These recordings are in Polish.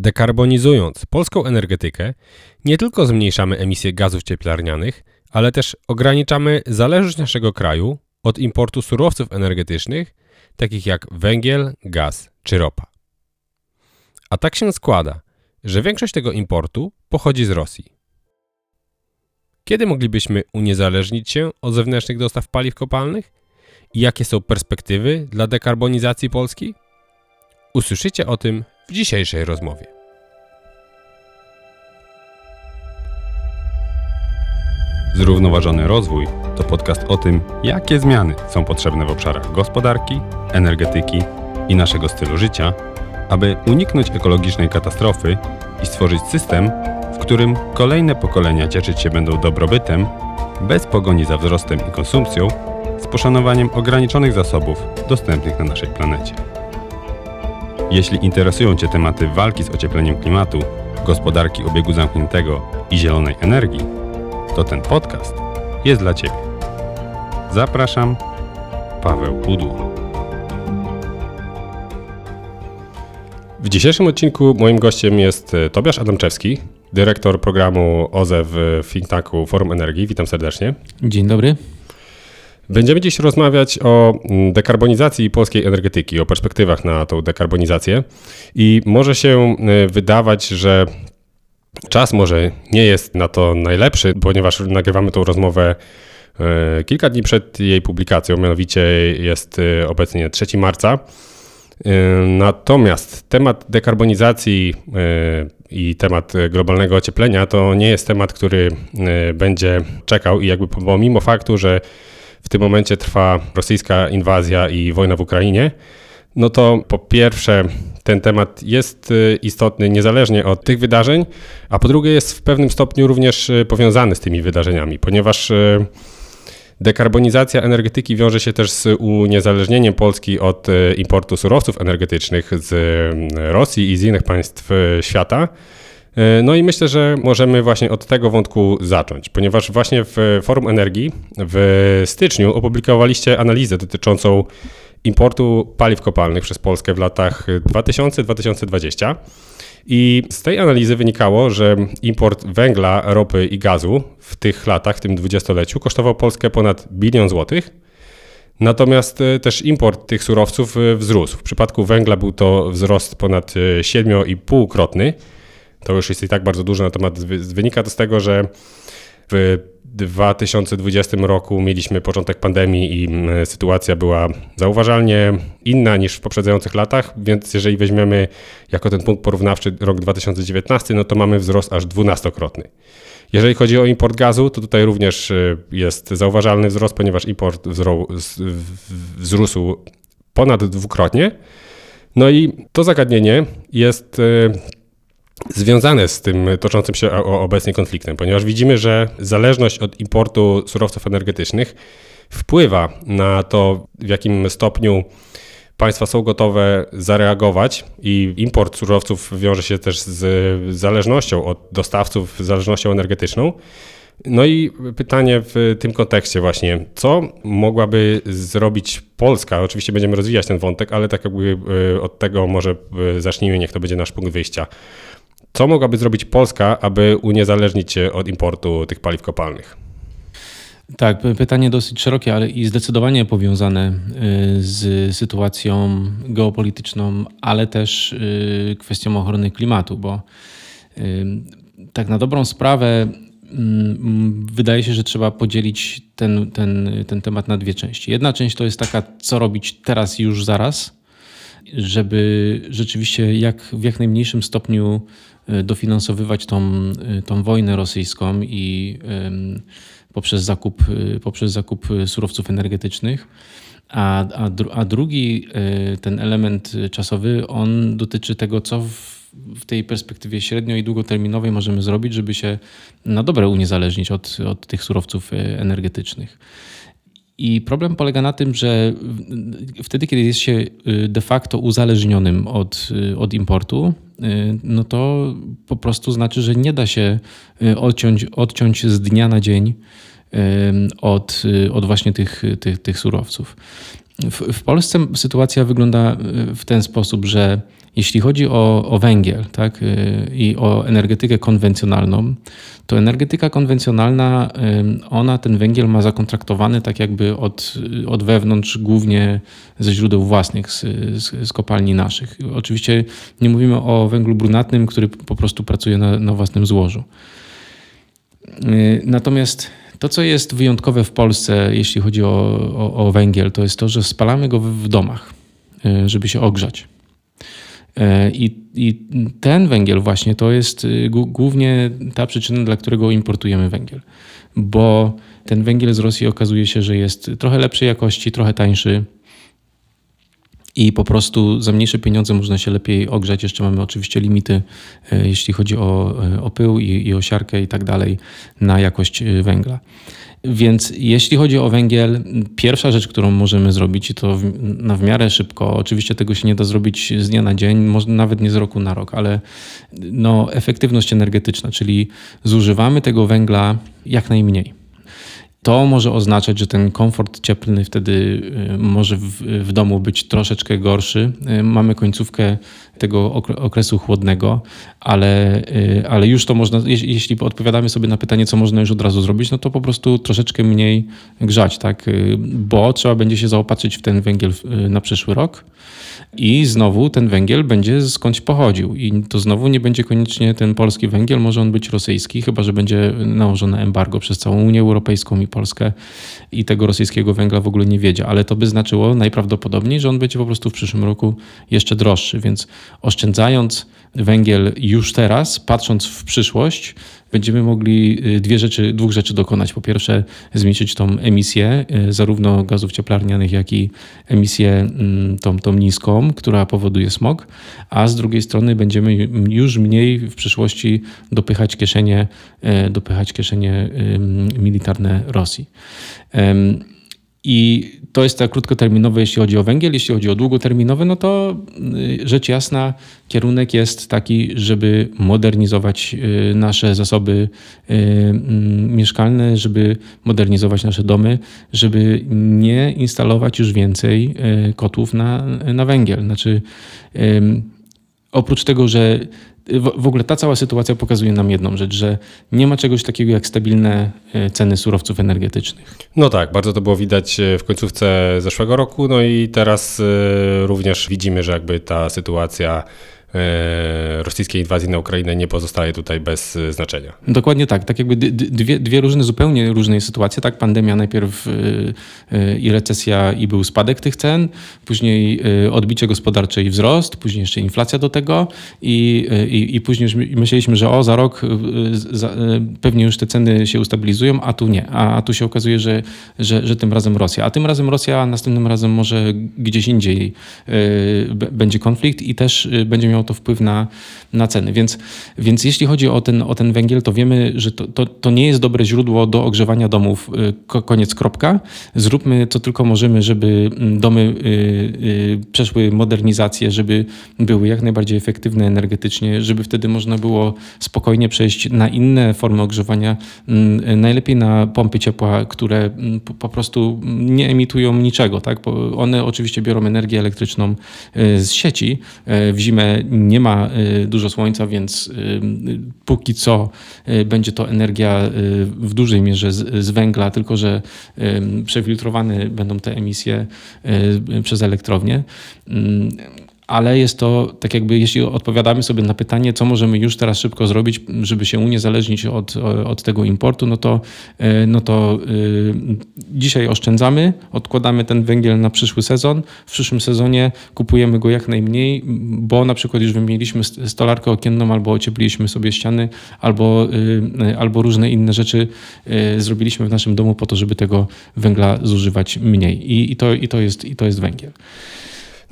Dekarbonizując polską energetykę, nie tylko zmniejszamy emisję gazów cieplarnianych, ale też ograniczamy zależność naszego kraju od importu surowców energetycznych, takich jak węgiel, gaz czy ropa. A tak się składa, że większość tego importu pochodzi z Rosji. Kiedy moglibyśmy uniezależnić się od zewnętrznych dostaw paliw kopalnych? I jakie są perspektywy dla dekarbonizacji Polski? Usłyszycie o tym w dzisiejszej rozmowie. Zrównoważony rozwój to podcast o tym, jakie zmiany są potrzebne w obszarach gospodarki, energetyki i naszego stylu życia, aby uniknąć ekologicznej katastrofy i stworzyć system, w którym kolejne pokolenia cieszyć się będą dobrobytem, bez pogoni za wzrostem i konsumpcją, z poszanowaniem ograniczonych zasobów dostępnych na naszej planecie. Jeśli interesują Cię tematy walki z ociepleniem klimatu, gospodarki obiegu zamkniętego i zielonej energii, to ten podcast jest dla Ciebie. Zapraszam, Paweł Pudło. W dzisiejszym odcinku moim gościem jest e, Tobiasz Adamczewski, dyrektor programu OZE w think tanku Forum Energii. Witam serdecznie. Dzień dobry. Będziemy dziś rozmawiać o mm, dekarbonizacji polskiej energetyki, o perspektywach na tą dekarbonizację. I może się e, wydawać, że czas może nie jest na to najlepszy, ponieważ nagrywamy tą rozmowę e, kilka dni przed jej publikacją, mianowicie jest e, obecnie 3 marca. Natomiast temat dekarbonizacji i temat globalnego ocieplenia to nie jest temat, który będzie czekał i jakby pomimo faktu, że w tym momencie trwa rosyjska inwazja i wojna w Ukrainie, no to po pierwsze ten temat jest y, istotny niezależnie od tych wydarzeń, a po drugie jest w pewnym stopniu również y, powiązany z tymi wydarzeniami, ponieważ y, dekarbonizacja energetyki wiąże się też z uniezależnieniem Polski od importu surowców energetycznych z Rosji i z innych państw świata. E, no i myślę, że możemy właśnie od tego wątku zacząć, ponieważ właśnie w Forum Energii w styczniu opublikowaliście analizę dotyczącą importu paliw kopalnych przez Polskę w latach 2000-2020. I z tej analizy wynikało, że import węgla, ropy i gazu w tych latach, w tym dwudziestoleciu, kosztował Polskę ponad bilion złotych. Natomiast e, też import tych surowców e, wzrósł. W przypadku węgla był to wzrost ponad 7,5-krotny to już jest i tak bardzo dużo, natomiast wynika to z tego, że w 2020 roku mieliśmy początek pandemii i sytuacja była zauważalnie inna niż w poprzedzających latach, więc jeżeli weźmiemy jako ten punkt porównawczy rok 2019, no to mamy wzrost aż dwunastokrotny. Jeżeli chodzi o import gazu, to tutaj również y, jest zauważalny wzrost, ponieważ import wzrósł ponad dwukrotnie. No i to zagadnienie jest y, związane z tym toczącym się obecnie konfliktem, ponieważ widzimy, że zależność od importu surowców energetycznych wpływa na to, w jakim stopniu państwa są gotowe zareagować i import surowców wiąże się też z zależnością od dostawców, zależnością energetyczną. No i pytanie w tym kontekście właśnie, co mogłaby zrobić Polska? Oczywiście będziemy rozwijać ten wątek, ale tak jakby e, od tego może e, zacznijmy, niech to będzie nasz punkt wyjścia. Co mogłaby zrobić Polska, aby uniezależnić się od importu tych paliw kopalnych? Tak, pytanie dosyć szerokie, ale i zdecydowanie powiązane y, z sytuacją geopolityczną, ale też y, kwestią ochrony klimatu, bo y, tak na dobrą sprawę mm, wydaje się, że trzeba podzielić ten, ten, ten temat na dwie części. Jedna część to jest taka, co robić teraz, już zaraz, żeby rzeczywiście jak, w jak najmniejszym stopniu dofinansowywać tą, e, tą wojnę rosyjską i poprzez zakup, e, poprzez zakup surowców energetycznych. A, a, a drugi ten element czasowy, on dotyczy tego, co w, w tej perspektywie średnio i długoterminowej możemy zrobić, żeby się na dobre uniezależnić od, od tych surowców energetycznych. I problem polega na tym, że wtedy, kiedy jest się de facto uzależnionym od, od importu, no to po prostu znaczy, że nie da się odciąć, odciąć z dnia na dzień od, od właśnie tych, tych, tych surowców. W, w Polsce sytuacja wygląda w ten sposób, że Jeśli chodzi o, o węgiel tak, i o energetykę konwencjonalną, to energetyka konwencjonalna, ona ten węgiel ma zakontraktowany tak jakby od, od wewnątrz, głównie ze źródeł własnych, z, z, z kopalni naszych. Oczywiście nie mówimy o węglu brunatnym, który po prostu pracuje na, na własnym złożu. Natomiast to, co jest wyjątkowe w Polsce, jeśli chodzi o, o, o węgiel, to jest to, że spalamy go w, w domach, żeby się ogrzać. E, I, I, ten węgiel właśnie to jest e, głównie ta przyczyna, dla którego importujemy węgiel. Bo ten węgiel z Rosji okazuje się, że jest trochę lepszej jakości, trochę tańszy, i po prostu za mniejsze pieniądze można się lepiej ogrzać. Jeszcze mamy oczywiście limity, e, jeśli chodzi o, e, o pył i, i o siarkę i tak dalej, na jakość e, węgla. Więc jeśli chodzi o węgiel, pierwsza rzecz, którą możemy zrobić, i to w, na w miarę szybko, oczywiście tego się nie da zrobić z dnia na dzień, może nawet nie z roku na rok, ale no, efektywność energetyczna, czyli zużywamy tego węgla jak najmniej. To może oznaczać, że ten komfort cieplny wtedy y, może w, w, domu być troszeczkę gorszy. Y, mamy końcówkę tego okresu chłodnego, ale, y, ale już to można, jeśli odpowiadamy sobie na pytanie, co można już od razu zrobić, no to po prostu troszeczkę mniej grzać, tak? Bo trzeba będzie się zaopatrzyć w ten węgiel na przyszły rok i znowu ten węgiel będzie skądś pochodził. I to znowu nie będzie koniecznie ten polski węgiel, może on być rosyjski, chyba że będzie nałożone embargo przez całą Unię Europejską i Polskę i tego rosyjskiego węgla w ogóle nie wiedzie. Ale to by znaczyło najprawdopodobniej, że on będzie po prostu w przyszłym roku jeszcze droższy. Więc oszczędzając węgiel już teraz, patrząc w przyszłość, będziemy mogli y, dwie rzeczy, dwóch rzeczy dokonać. Po pierwsze, zmniejszyć tą emisję y, zarówno gazów cieplarnianych, jak i emisję mm, tą, tą niską, która powoduje smog, a z drugiej strony będziemy już mniej w przyszłości dopychać kieszenie, y, dopychać kieszenie militarne Rosji. I to jest tak krótkoterminowe, jeśli chodzi o węgiel. Jeśli chodzi o długoterminowe, no to y, rzecz jasna, kierunek jest taki, żeby modernizować y, nasze zasoby y, mm, mieszkalne, żeby modernizować nasze domy, żeby nie instalować już więcej kotłów na, na węgiel. Znaczy, oprócz tego, że w ogóle ta cała sytuacja pokazuje nam jedną rzecz, że nie ma czegoś takiego jak stabilne e, ceny surowców energetycznych. No tak, bardzo to było widać e, w końcówce zeszłego roku, no i teraz e, również widzimy, że jakby ta sytuacja rosyjskiej inwazji na Ukrainę nie pozostaje tutaj bez e, znaczenia. Dokładnie tak. Tak jakby dwie, dwie różne, zupełnie różne sytuacje. Tak, pandemia najpierw e, i recesja i był spadek tych cen, później odbicie gospodarcze i wzrost, później jeszcze inflacja do tego i, i, i później myśleliśmy, że o, za rok za, pewnie już te ceny się ustabilizują, a tu nie. A, a tu się okazuje, że, że, że tym razem Rosja. A tym razem Rosja, następnym razem może gdzieś indziej będzie konflikt i też będzie miał miało to wpływ na, na ceny. Więc, więc jeśli chodzi o ten, o ten węgiel, to wiemy, że to, to, to nie jest dobre źródło do ogrzewania domów. Y, koniec, kropka. Zróbmy co tylko możemy, żeby mm, domy y, y, przeszły modernizację, żeby były jak najbardziej efektywne energetycznie, żeby wtedy można było spokojnie przejść na inne formy ogrzewania, mm, najlepiej na pompy ciepła, które mm, po prostu nie emitują niczego. Tak? One oczywiście biorą energię elektryczną z sieci. W zimę nie ma y, dużo słońca, więc y, póki co y, będzie to energia w dużej mierze z, węgla, tylko że przefiltrowane będą te emisje przez elektrownię ale jest to tak jakby, jeśli odpowiadamy sobie na pytanie, co możemy już teraz szybko zrobić, żeby się uniezależnić od, od tego importu, no to, e, no to y, dzisiaj oszczędzamy, odkładamy ten węgiel na przyszły sezon. W przyszłym sezonie kupujemy go jak najmniej, bo na przykład już wymieniliśmy stolarkę okienną, albo ociepliliśmy sobie ściany, albo, y, albo różne inne rzeczy zrobiliśmy w naszym domu po to, żeby tego węgla zużywać mniej. I, i, to, i, to, jest, i to jest węgiel.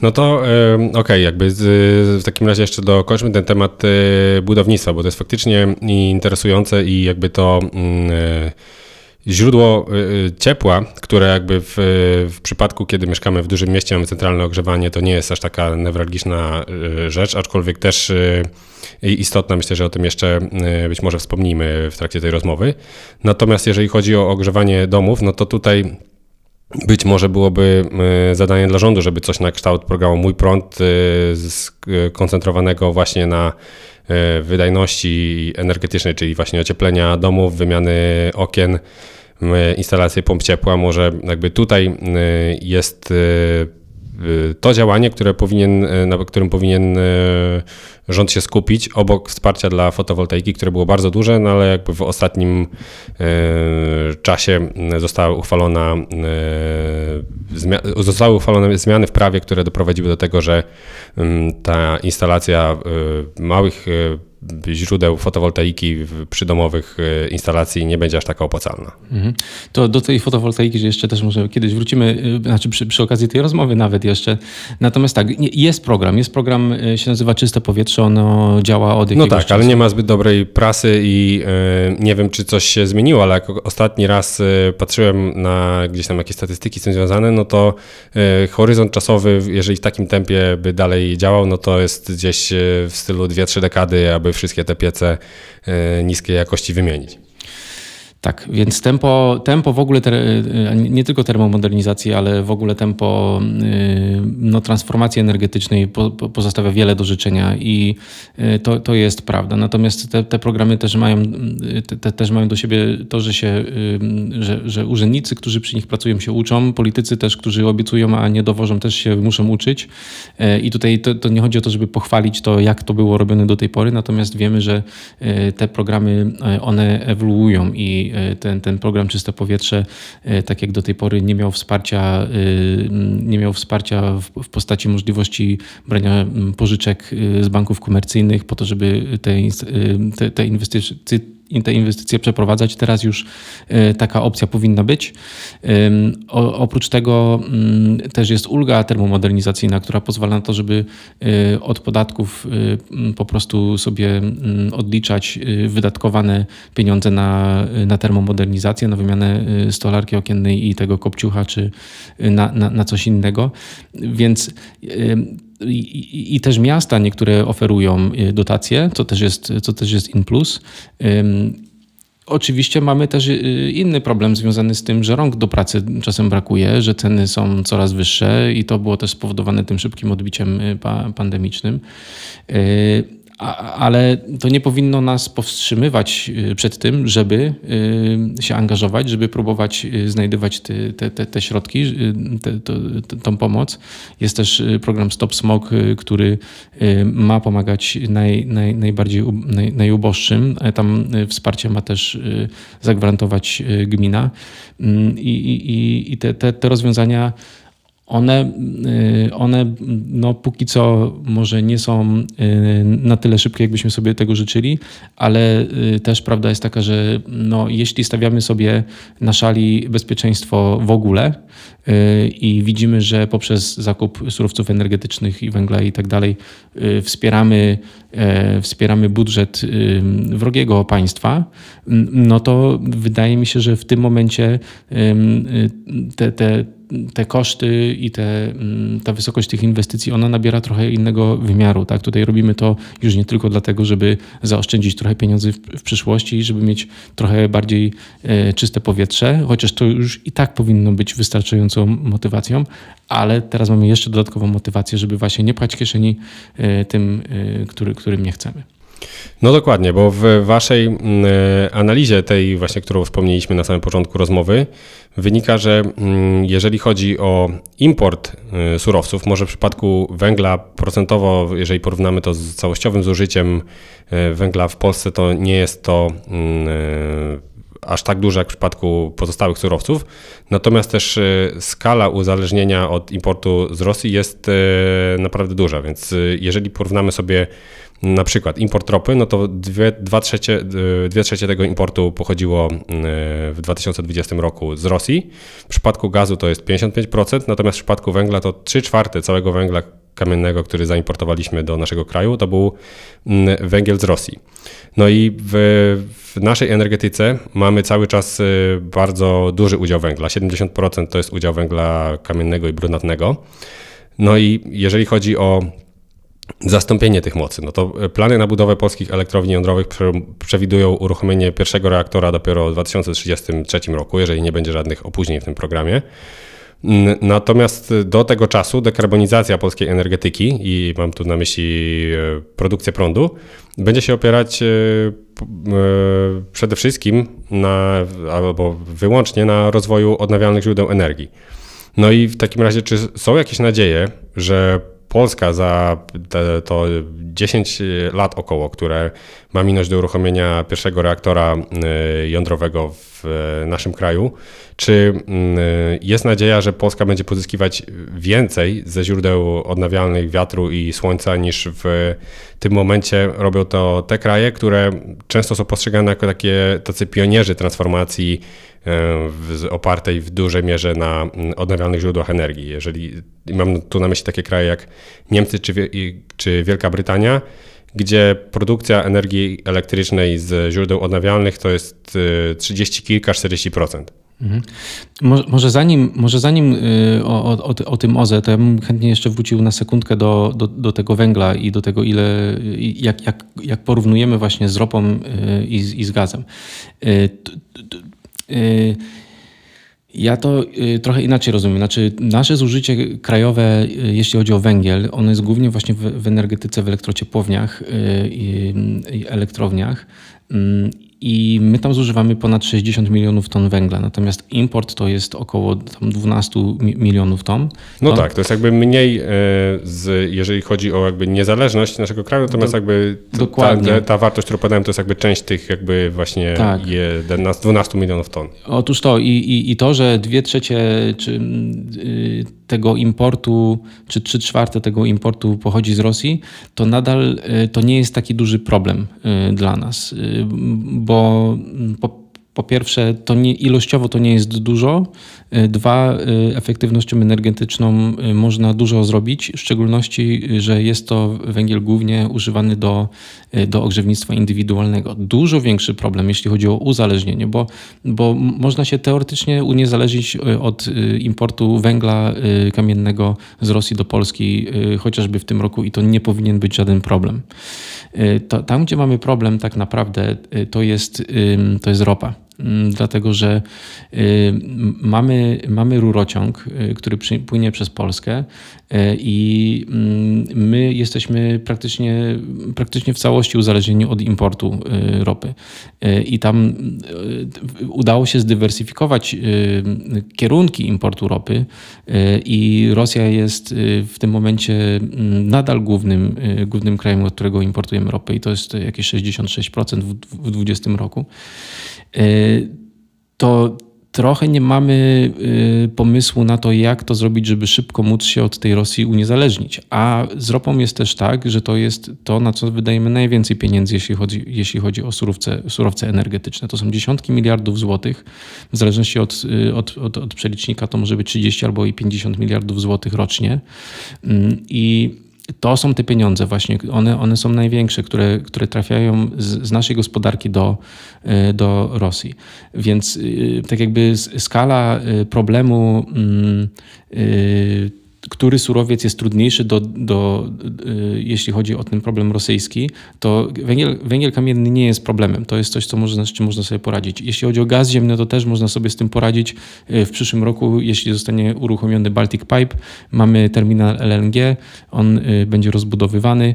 No to okej, okay, jakby z, w takim razie jeszcze dokończmy ten temat e, budownictwa, bo to jest faktycznie interesujące i jakby to mm, e, źródło e, ciepła, które jakby w, w, przypadku, kiedy mieszkamy w dużym mieście, mamy centralne ogrzewanie, to nie jest aż taka newralgiczna rzecz, aczkolwiek też istotna, myślę, że o tym jeszcze być może wspomnimy w trakcie tej rozmowy. Natomiast jeżeli chodzi o ogrzewanie domów, no to tutaj być może byłoby zadanie dla rządu, żeby coś na kształt programu Mój Prąd skoncentrowanego właśnie na wydajności energetycznej, czyli właśnie ocieplenia domów, wymiany okien, instalacje pomp ciepła. Może jakby tutaj jest to działanie, które powinien, na którym powinien rząd się skupić obok wsparcia dla fotowoltaiki, które było bardzo duże, no ale jakby w ostatnim czasie została uchwalona, zostały uchwalone zmiany w prawie, które doprowadziły do tego, że ta instalacja małych źródeł fotowoltaiki przydomowych e, instalacji nie będzie aż taka opłacalna. Mhm. To do tej fotowoltaiki jeszcze też może kiedyś wrócimy, e, znaczy przy, przy okazji tej rozmowy nawet jeszcze. Natomiast tak, jest program, jest program, e, się nazywa Czyste Powietrze, ono działa od jakiegoś No tak, czasu. ale nie ma zbyt dobrej prasy i nie wiem, czy coś się zmieniło, ale jak ostatni raz patrzyłem na gdzieś tam jakieś statystyki z tym związane, no to horyzont czasowy, jeżeli w takim tempie by dalej działał, no to jest gdzieś w stylu 2-3 dekady, aby wszystkie te piece e, niskiej jakości wymienić. Tak, więc tempo, tempo w ogóle, e, nie tylko termomodernizacji, ale w ogóle tempo e, no, transformacji energetycznej pozostawia wiele do życzenia i e, to, to jest prawda. Natomiast te, te programy też mają, te, też mają do siebie to, że, się, że, że urzędnicy, którzy przy nich pracują, się uczą, politycy też, którzy obiecują, a nie dowożą, też się muszą uczyć. I tutaj to, to nie chodzi o to, żeby pochwalić to, jak to było robione do tej pory, natomiast wiemy, że te programy, one ewoluują i E, ten, ten program Czyste Powietrze, e, tak jak do tej pory, nie miał wsparcia, e, nie miał wsparcia w, w postaci możliwości brania pożyczek z banków komercyjnych po to, żeby te, te, te inwestycje te inwestycje przeprowadzać. Teraz już e, taka opcja powinna być. Oprócz tego mm, też jest ulga termomodernizacyjna, która pozwala na to, żeby e, od podatków e, po prostu sobie odliczać wydatkowane pieniądze na, na termomodernizację, na wymianę stolarki okiennej i tego kopciucha, czy na, na, na coś innego. Więc i, też miasta niektóre oferują y, dotacje, co też jest, co też jest in plus. Oczywiście mamy też y, inny problem związany z tym, że rąk do pracy czasem brakuje, że ceny są coraz wyższe i to było też spowodowane tym szybkim odbiciem y, pandemicznym ale to nie powinno nas powstrzymywać y, przed tym, żeby y, się angażować, żeby próbować y, znajdywać te, te, te środki, te, te, tą pomoc. Jest też program Stop Smog, który ma pomagać naj, naj, najbardziej naj, najuboższym. Tam wsparcie ma też zagwarantować gmina. Mm, I, i, i te, te, te rozwiązania one, y, one no, póki co może nie są y, na tyle szybkie, jakbyśmy sobie tego życzyli, ale y, też prawda jest taka, że no, jeśli stawiamy sobie na szali bezpieczeństwo w ogóle i widzimy, że poprzez zakup surowców energetycznych i węgla i tak dalej wspieramy, wspieramy budżet wrogiego państwa, no to wydaje mi się, że w tym momencie te, te te koszty i te, mm, ta wysokość tych inwestycji, ona nabiera trochę innego wymiaru. Tak? Tutaj robimy to już nie tylko dlatego, żeby zaoszczędzić trochę pieniędzy w, w przyszłości, żeby mieć trochę bardziej e, czyste powietrze, chociaż to już i tak powinno być wystarczającą motywacją, ale teraz mamy jeszcze dodatkową motywację, żeby właśnie nie pchać kieszeni e, tym, e, który, którym nie chcemy. No dokładnie, bo w waszej mm, analizie tej właśnie, którą wspomnieliśmy na samym początku rozmowy, wynika, że mm, jeżeli chodzi o import y, surowców, może w przypadku węgla procentowo, jeżeli porównamy to z całościowym zużyciem y, węgla w Polsce, to nie jest to mm, aż tak duże jak w przypadku pozostałych surowców. Natomiast też skala uzależnienia od importu z Rosji jest naprawdę duża, więc jeżeli porównamy sobie na przykład import ropy, no to dwie, dwa trzecie, dwie trzecie tego importu pochodziło e, w 2020 roku z Rosji. W przypadku gazu to jest 55%, natomiast w przypadku węgla to 3 czwarte całego węgla kamiennego, który zaimportowaliśmy do naszego kraju, to był mm, węgiel z Rosji. No i w, w, naszej energetyce mamy cały czas e, bardzo duży udział węgla. 70% to jest udział węgla kamiennego i brunatnego. No i jeżeli chodzi o zastąpienie tych mocy. No to e, plany na budowę polskich elektrowni jądrowych przewidują uruchomienie pierwszego reaktora dopiero w 2033 roku, jeżeli nie będzie żadnych opóźnień w tym programie. Natomiast do tego czasu dekarbonizacja polskiej energetyki, i mam tu na myśli e, produkcję prądu, będzie się opierać e, e, przede wszystkim na, albo wyłącznie na rozwoju odnawialnych źródeł energii. No i w takim razie, czy są jakieś nadzieje, że Polska za te, to 10 lat około, które ma minąć do uruchomienia pierwszego reaktora y, jądrowego w naszym kraju, czy y, jest nadzieja, że Polska będzie pozyskiwać więcej ze źródeł odnawialnych wiatru i słońca niż w tym momencie robią to te kraje, które często są postrzegane jako takie tacy pionierzy transformacji y, opartej w dużej mierze na odnawialnych źródłach energii. Jeżeli mam tu na myśli takie kraje jak Niemcy czy, czy Wielka Brytania, gdzie produkcja energii elektrycznej z źródeł odnawialnych to jest 30 y, kilka, 40%. Mhm. Może zanim, może zanim y, o, o, o, tym OZE, to ja bym chętnie jeszcze wrócił na sekundkę do, do, do tego węgla i do tego, ile, jak, jak, jak porównujemy właśnie z ropą y, i z, i z gazem. Ja to y, trochę inaczej rozumiem. Znaczy, nasze zużycie krajowe, y, jeśli chodzi o węgiel, ono jest głównie właśnie w, energetyce, w elektrociepłowniach y, i, i elektrowniach. I my tam zużywamy ponad 60 milionów ton węgla, natomiast import to jest około tam 12 milionów ton. No tak, to jest jakby mniej, e, z, jeżeli chodzi o jakby niezależność naszego kraju, natomiast Do, jakby dokładnie. Ta, ta, wartość, którą podałem, to jest jakby część tych jakby właśnie tak. 11, 12 milionów ton. Otóż to i, i, i to, że dwie trzecie czy, y, tego importu, czy trzy czwarte tego importu pochodzi z Rosji, to nadal y, to nie jest taki duży problem y, dla nas, bo po, po pierwsze, to nie, ilościowo to nie jest dużo. E, dwa, e, efektywnością energetyczną e, można dużo zrobić, w szczególności, że jest to węgiel głównie używany do, do ogrzewnictwa indywidualnego. Dużo większy problem, jeśli chodzi o uzależnienie, bo, bo można się teoretycznie uniezależnić od importu węgla kamiennego z Rosji do Polski, chociażby w tym roku, i to nie powinien być żaden problem. To, tam, gdzie mamy problem, tak naprawdę, to jest, to jest ropa. Mm, dlatego że y, mamy, mamy rurociąg, y, który płynie przez Polskę y, i mm, my jesteśmy praktycznie, praktycznie w całości uzależnieni od importu ropy. I tam udało się zdywersyfikować kierunki importu ropy i Rosja jest w tym momencie mm, nadal głównym, głównym krajem, od którego importujemy ropę i to jest jakieś 66% w 2020 roku. To trochę nie mamy y, pomysłu na to, jak to zrobić, żeby szybko móc się od tej Rosji uniezależnić. A z ropą jest też tak, że to jest to, na co wydajemy najwięcej pieniędzy, jeśli chodzi, jeśli chodzi o surowce, surowce energetyczne. To są dziesiątki miliardów złotych. W zależności od, y, od, od, od przelicznika to może być 30 albo i 50 miliardów złotych rocznie. Mm, I to są te pieniądze właśnie, one, one są największe, które, które trafiają z, z naszej gospodarki do, e, do Rosji. Więc e, tak jakby skala e, problemu mm, który surowiec jest trudniejszy, do, do, y, jeśli chodzi o ten problem rosyjski, to węgiel, węgiel kamienny nie jest problemem. To jest coś, co można, z czym można sobie poradzić. Jeśli chodzi o gaz ziemny, to też można sobie z tym poradzić. Y, w przyszłym roku, jeśli zostanie uruchomiony Baltic Pipe, mamy terminal LNG, on y, będzie rozbudowywany.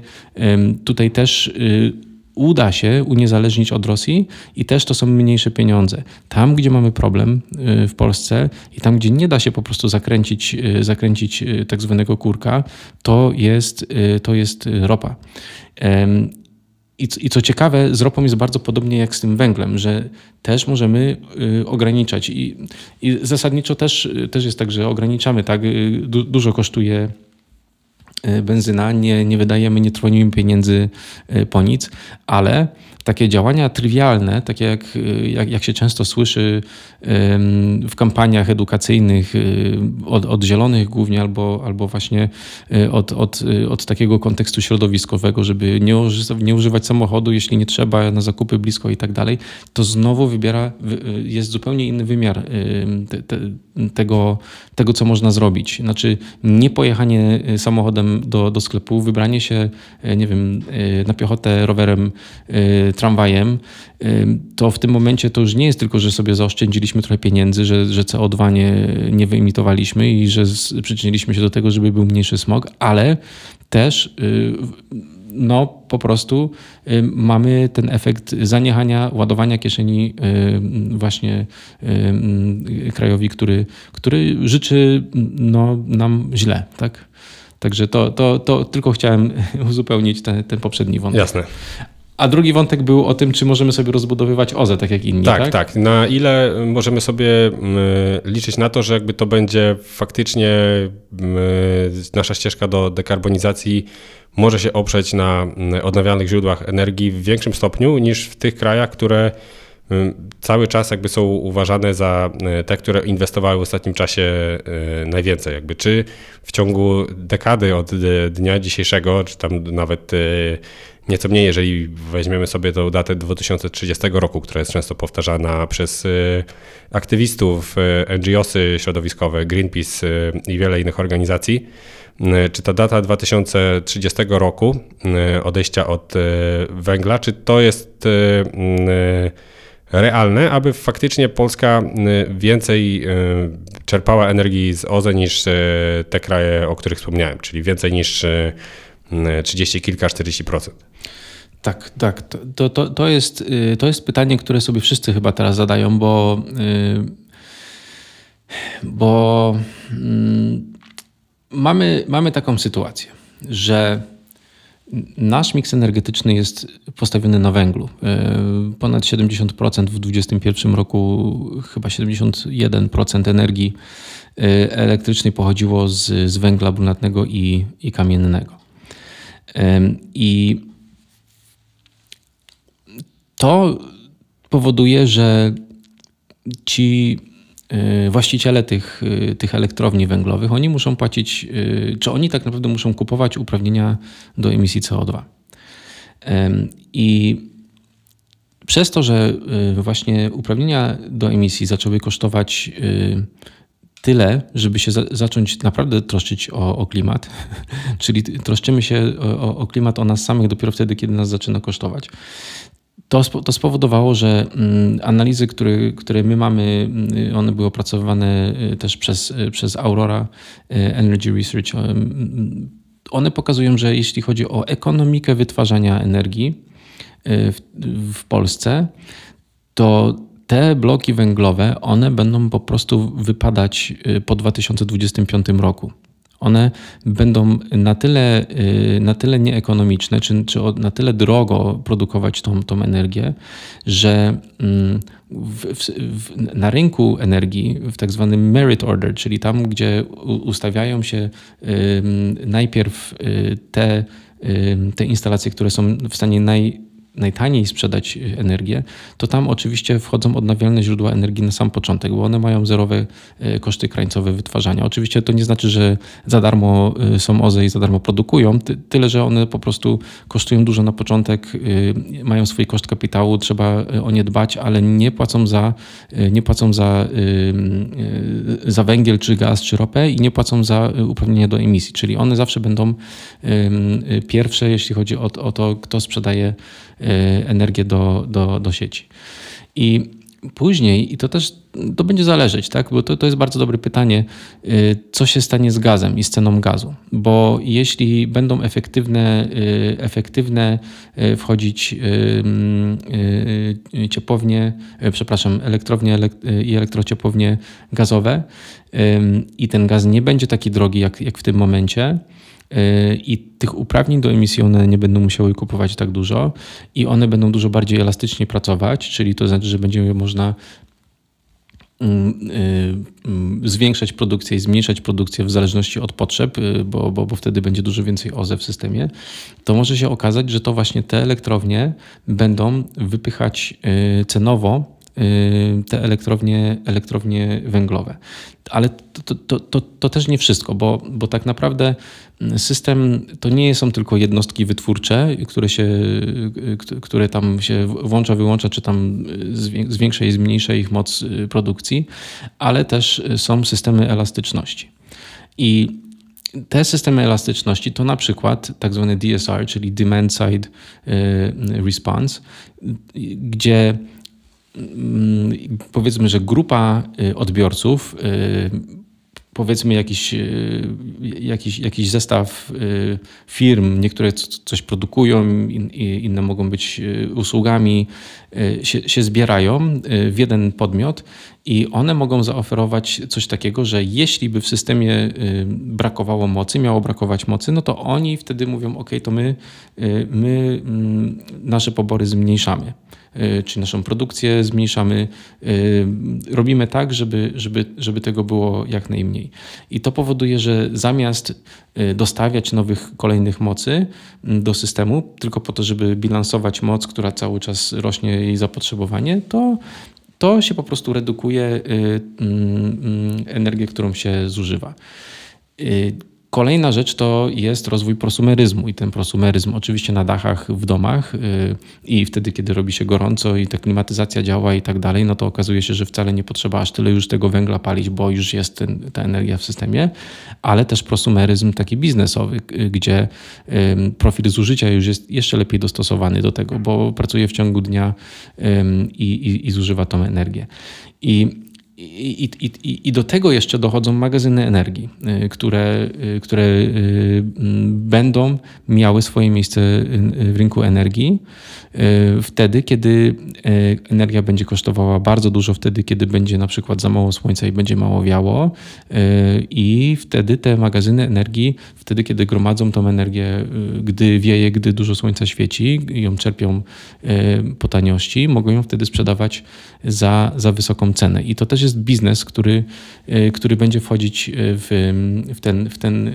Tutaj też uda się uniezależnić od Rosji i też to są mniejsze pieniądze. Tam, gdzie mamy problem y, w Polsce i tam, gdzie nie da się po prostu zakręcić, y, zakręcić y, tak zwanego kurka, to jest, to jest ropa. I, co ciekawe, z ropą jest bardzo podobnie jak z tym węglem, że też możemy ograniczać. I, i zasadniczo też, też jest tak, że ograniczamy. Tak? Du, dużo kosztuje benzyna, nie, nie wydajemy, nie trwonimy pieniędzy y, po nic, ale takie działania trywialne, takie jak, jak, jak się często słyszy w kampaniach edukacyjnych y, od, od zielonych głównie, albo, albo właśnie y, od, od, y, od takiego kontekstu środowiskowego, żeby nie, nie używać samochodu, jeśli nie trzeba, na zakupy blisko i tak dalej, to znowu wybiera, jest zupełnie inny wymiar te, te, tego, tego, co można zrobić. Znaczy nie pojechanie samochodem do, do sklepu, wybranie się, nie wiem, na piechotę rowerem, tramwajem, to w tym momencie to już nie jest tylko, że sobie zaoszczędziliśmy trochę pieniędzy, że, że CO2 nie, nie wyemitowaliśmy i że przyczyniliśmy się do tego, żeby był mniejszy smog, ale też no po prostu y, mamy ten efekt zaniechania ładowania kieszeni y, właśnie y, krajowi, który, który życzy no, nam źle, tak? Także to, to, to tylko chciałem uzupełnić ten, ten poprzedni wątek. Jasne. A drugi wątek był o tym, czy możemy sobie rozbudowywać OZE tak jak inni. Tak, tak, tak. Na ile możemy sobie liczyć na to, że jakby to będzie faktycznie nasza ścieżka do dekarbonizacji może się oprzeć na odnawialnych źródłach energii w większym stopniu niż w tych krajach, które cały czas jakby są uważane za te, które inwestowały w ostatnim czasie najwięcej. Jakby czy w ciągu dekady od dnia dzisiejszego, czy tam nawet nieco mniej, jeżeli weźmiemy sobie tą datę 2030 roku, która jest często powtarzana przez y, aktywistów, y, NGOsy środowiskowe, Greenpeace y, i wiele innych organizacji. Czy ta data 2030 roku odejścia od węgla, czy to jest realne, aby faktycznie Polska więcej czerpała energii z OZE niż te kraje, o których wspomniałem, czyli więcej niż 30 kilka, 40%. Tak, tak. To, to, to, jest, y, to jest pytanie, które sobie wszyscy chyba teraz zadają, bo, y, bo mm, mamy, mamy taką sytuację, że nasz miks energetyczny jest postawiony na węglu. Y, ponad 70% w 2021 roku, chyba 71% energii elektrycznej pochodziło z, z węgla brunatnego i, i kamiennego. I to powoduje, że ci e, właściciele tych, e, tych elektrowni węglowych, oni muszą płacić, e, czy oni tak naprawdę muszą kupować uprawnienia do emisji CO2. I przez to, że właśnie uprawnienia do emisji zaczęły kosztować tyle, żeby się za, zacząć naprawdę troszczyć o, o klimat, czyli troszczymy się o, o, klimat, o nas samych dopiero wtedy, kiedy nas zaczyna kosztować. To, to spowodowało, że mm, analizy, które, które my mamy, mm, one były opracowywane y, też przez, y, przez Aurora y, Energy Research. Mm, one pokazują, że jeśli chodzi o ekonomikę wytwarzania energii w, w Polsce, to te bloki węglowe, one będą po prostu wypadać y, po 2025 roku. One będą na tyle, y, na tyle nieekonomiczne, czy, czy na tyle drogo produkować tą, tą energię, że mm, w, w, na rynku energii, w tak zwanym merit order, czyli tam, gdzie ustawiają się najpierw y, te, te instalacje, które są w stanie naj, najtaniej sprzedać energię, to tam oczywiście wchodzą odnawialne źródła energii na sam początek, bo one mają zerowe e, koszty krańcowe wytwarzania. Oczywiście to nie znaczy, że za darmo e, są OZE i za darmo produkują, tyle, że one po prostu kosztują dużo na początek, mają swój koszt kapitału, trzeba o nie dbać, ale nie płacą za, nie płacą za, za węgiel, czy gaz, czy ropę i nie płacą za uprawnienia do emisji, czyli one zawsze będą pierwsze, jeśli chodzi o, o to, kto sprzedaje Y, energię do, do, do sieci. I później, i to też to będzie zależeć, tak? bo to, to jest bardzo dobre pytanie, y, co się stanie z gazem i z ceną gazu. Bo jeśli będą efektywne, y, efektywne wchodzić ciepłownie, przepraszam, elektrownie i elektrociepłownie gazowe i ten gaz nie będzie taki drogi jak, jak w tym momencie, i tych uprawnień do emisji one nie będą musiały kupować tak dużo i one będą dużo bardziej elastycznie pracować, czyli to znaczy, że będzie można mm, y, zwiększać produkcję i zmniejszać produkcję w zależności od potrzeb, y, bo, bo, bo wtedy będzie dużo więcej OZE w systemie, to może się okazać, że to właśnie te elektrownie będą wypychać y, cenowo Y, te elektrownie, elektrownie węglowe. Ale to, to, to, to, też nie wszystko, bo, bo tak naprawdę system to nie są tylko jednostki wytwórcze, które, się, które tam się włącza, wyłącza, czy tam zwiększa i zmniejsza ich moc y, produkcji, ale też są systemy elastyczności. I te systemy elastyczności to na przykład tak zwany DSR, czyli Demand Side Response, gdzie powiedzmy, że grupa odbiorców powiedzmy jakiś, e, jakiś, jakiś zestaw firm, niektóre coś produkują, inne mogą być usługami, się, się zbierają w jeden podmiot i one mogą zaoferować coś takiego, że jeśli by w systemie brakowało mocy, miało brakować mocy, no to oni wtedy mówią, ok, to my, my mm, nasze pobory zmniejszamy. Y, czy naszą produkcję zmniejszamy. Y, robimy tak, żeby, żeby, żeby tego było jak najmniej. I to powoduje, że zamiast y, dostawiać nowych, kolejnych mocy mm, do systemu, tylko po to, żeby bilansować moc, która cały czas rośnie jej zapotrzebowanie, to to się po prostu redukuje mm, mm, energię, którą się zużywa. Kolejna rzecz to jest rozwój prosumeryzmu i ten prosumeryzm oczywiście na dachach w domach yy, i wtedy, kiedy robi się gorąco i ta klimatyzacja działa i tak dalej, no to okazuje się, że wcale nie potrzeba aż tyle już tego węgla palić, bo już jest ten, ta energia w systemie, ale też prosumeryzm taki biznesowy, yy, gdzie profil zużycia już jest jeszcze lepiej dostosowany do tego, bo pracuje w ciągu dnia i, i, i zużywa tą energię. I i, i, I, do tego jeszcze dochodzą magazyny energii, y, które, y, które y, będą miały swoje miejsce w rynku energii. Wtedy, kiedy energia będzie kosztowała bardzo dużo, wtedy, kiedy będzie na przykład za mało słońca i będzie mało wiało, i wtedy te magazyny energii, wtedy, kiedy gromadzą tą energię, gdy wieje, gdy dużo słońca świeci, ją czerpią po taniości, mogą ją wtedy sprzedawać za, za wysoką cenę. I to też jest biznes, który, e, który będzie wchodzić e, w, w, ten, w, ten, e,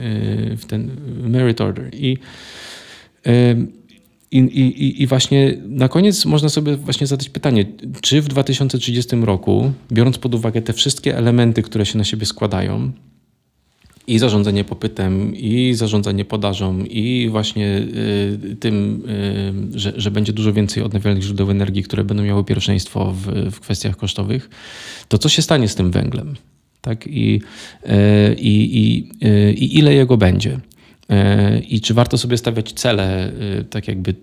w ten merit order. I, i, i, I właśnie na koniec można sobie właśnie zadać pytanie, czy w 2030 roku, biorąc pod uwagę te wszystkie elementy, które się na siebie składają, i zarządzanie popytem, i zarządzanie podażą, i właśnie y, tym, y, że, że będzie dużo więcej odnawialnych źródeł energii, które będą miały pierwszeństwo w, w kwestiach kosztowych, to co się stanie z tym węglem? Tak? I, y, i, i, i ile jego będzie? I czy warto sobie stawiać cele, tak jakby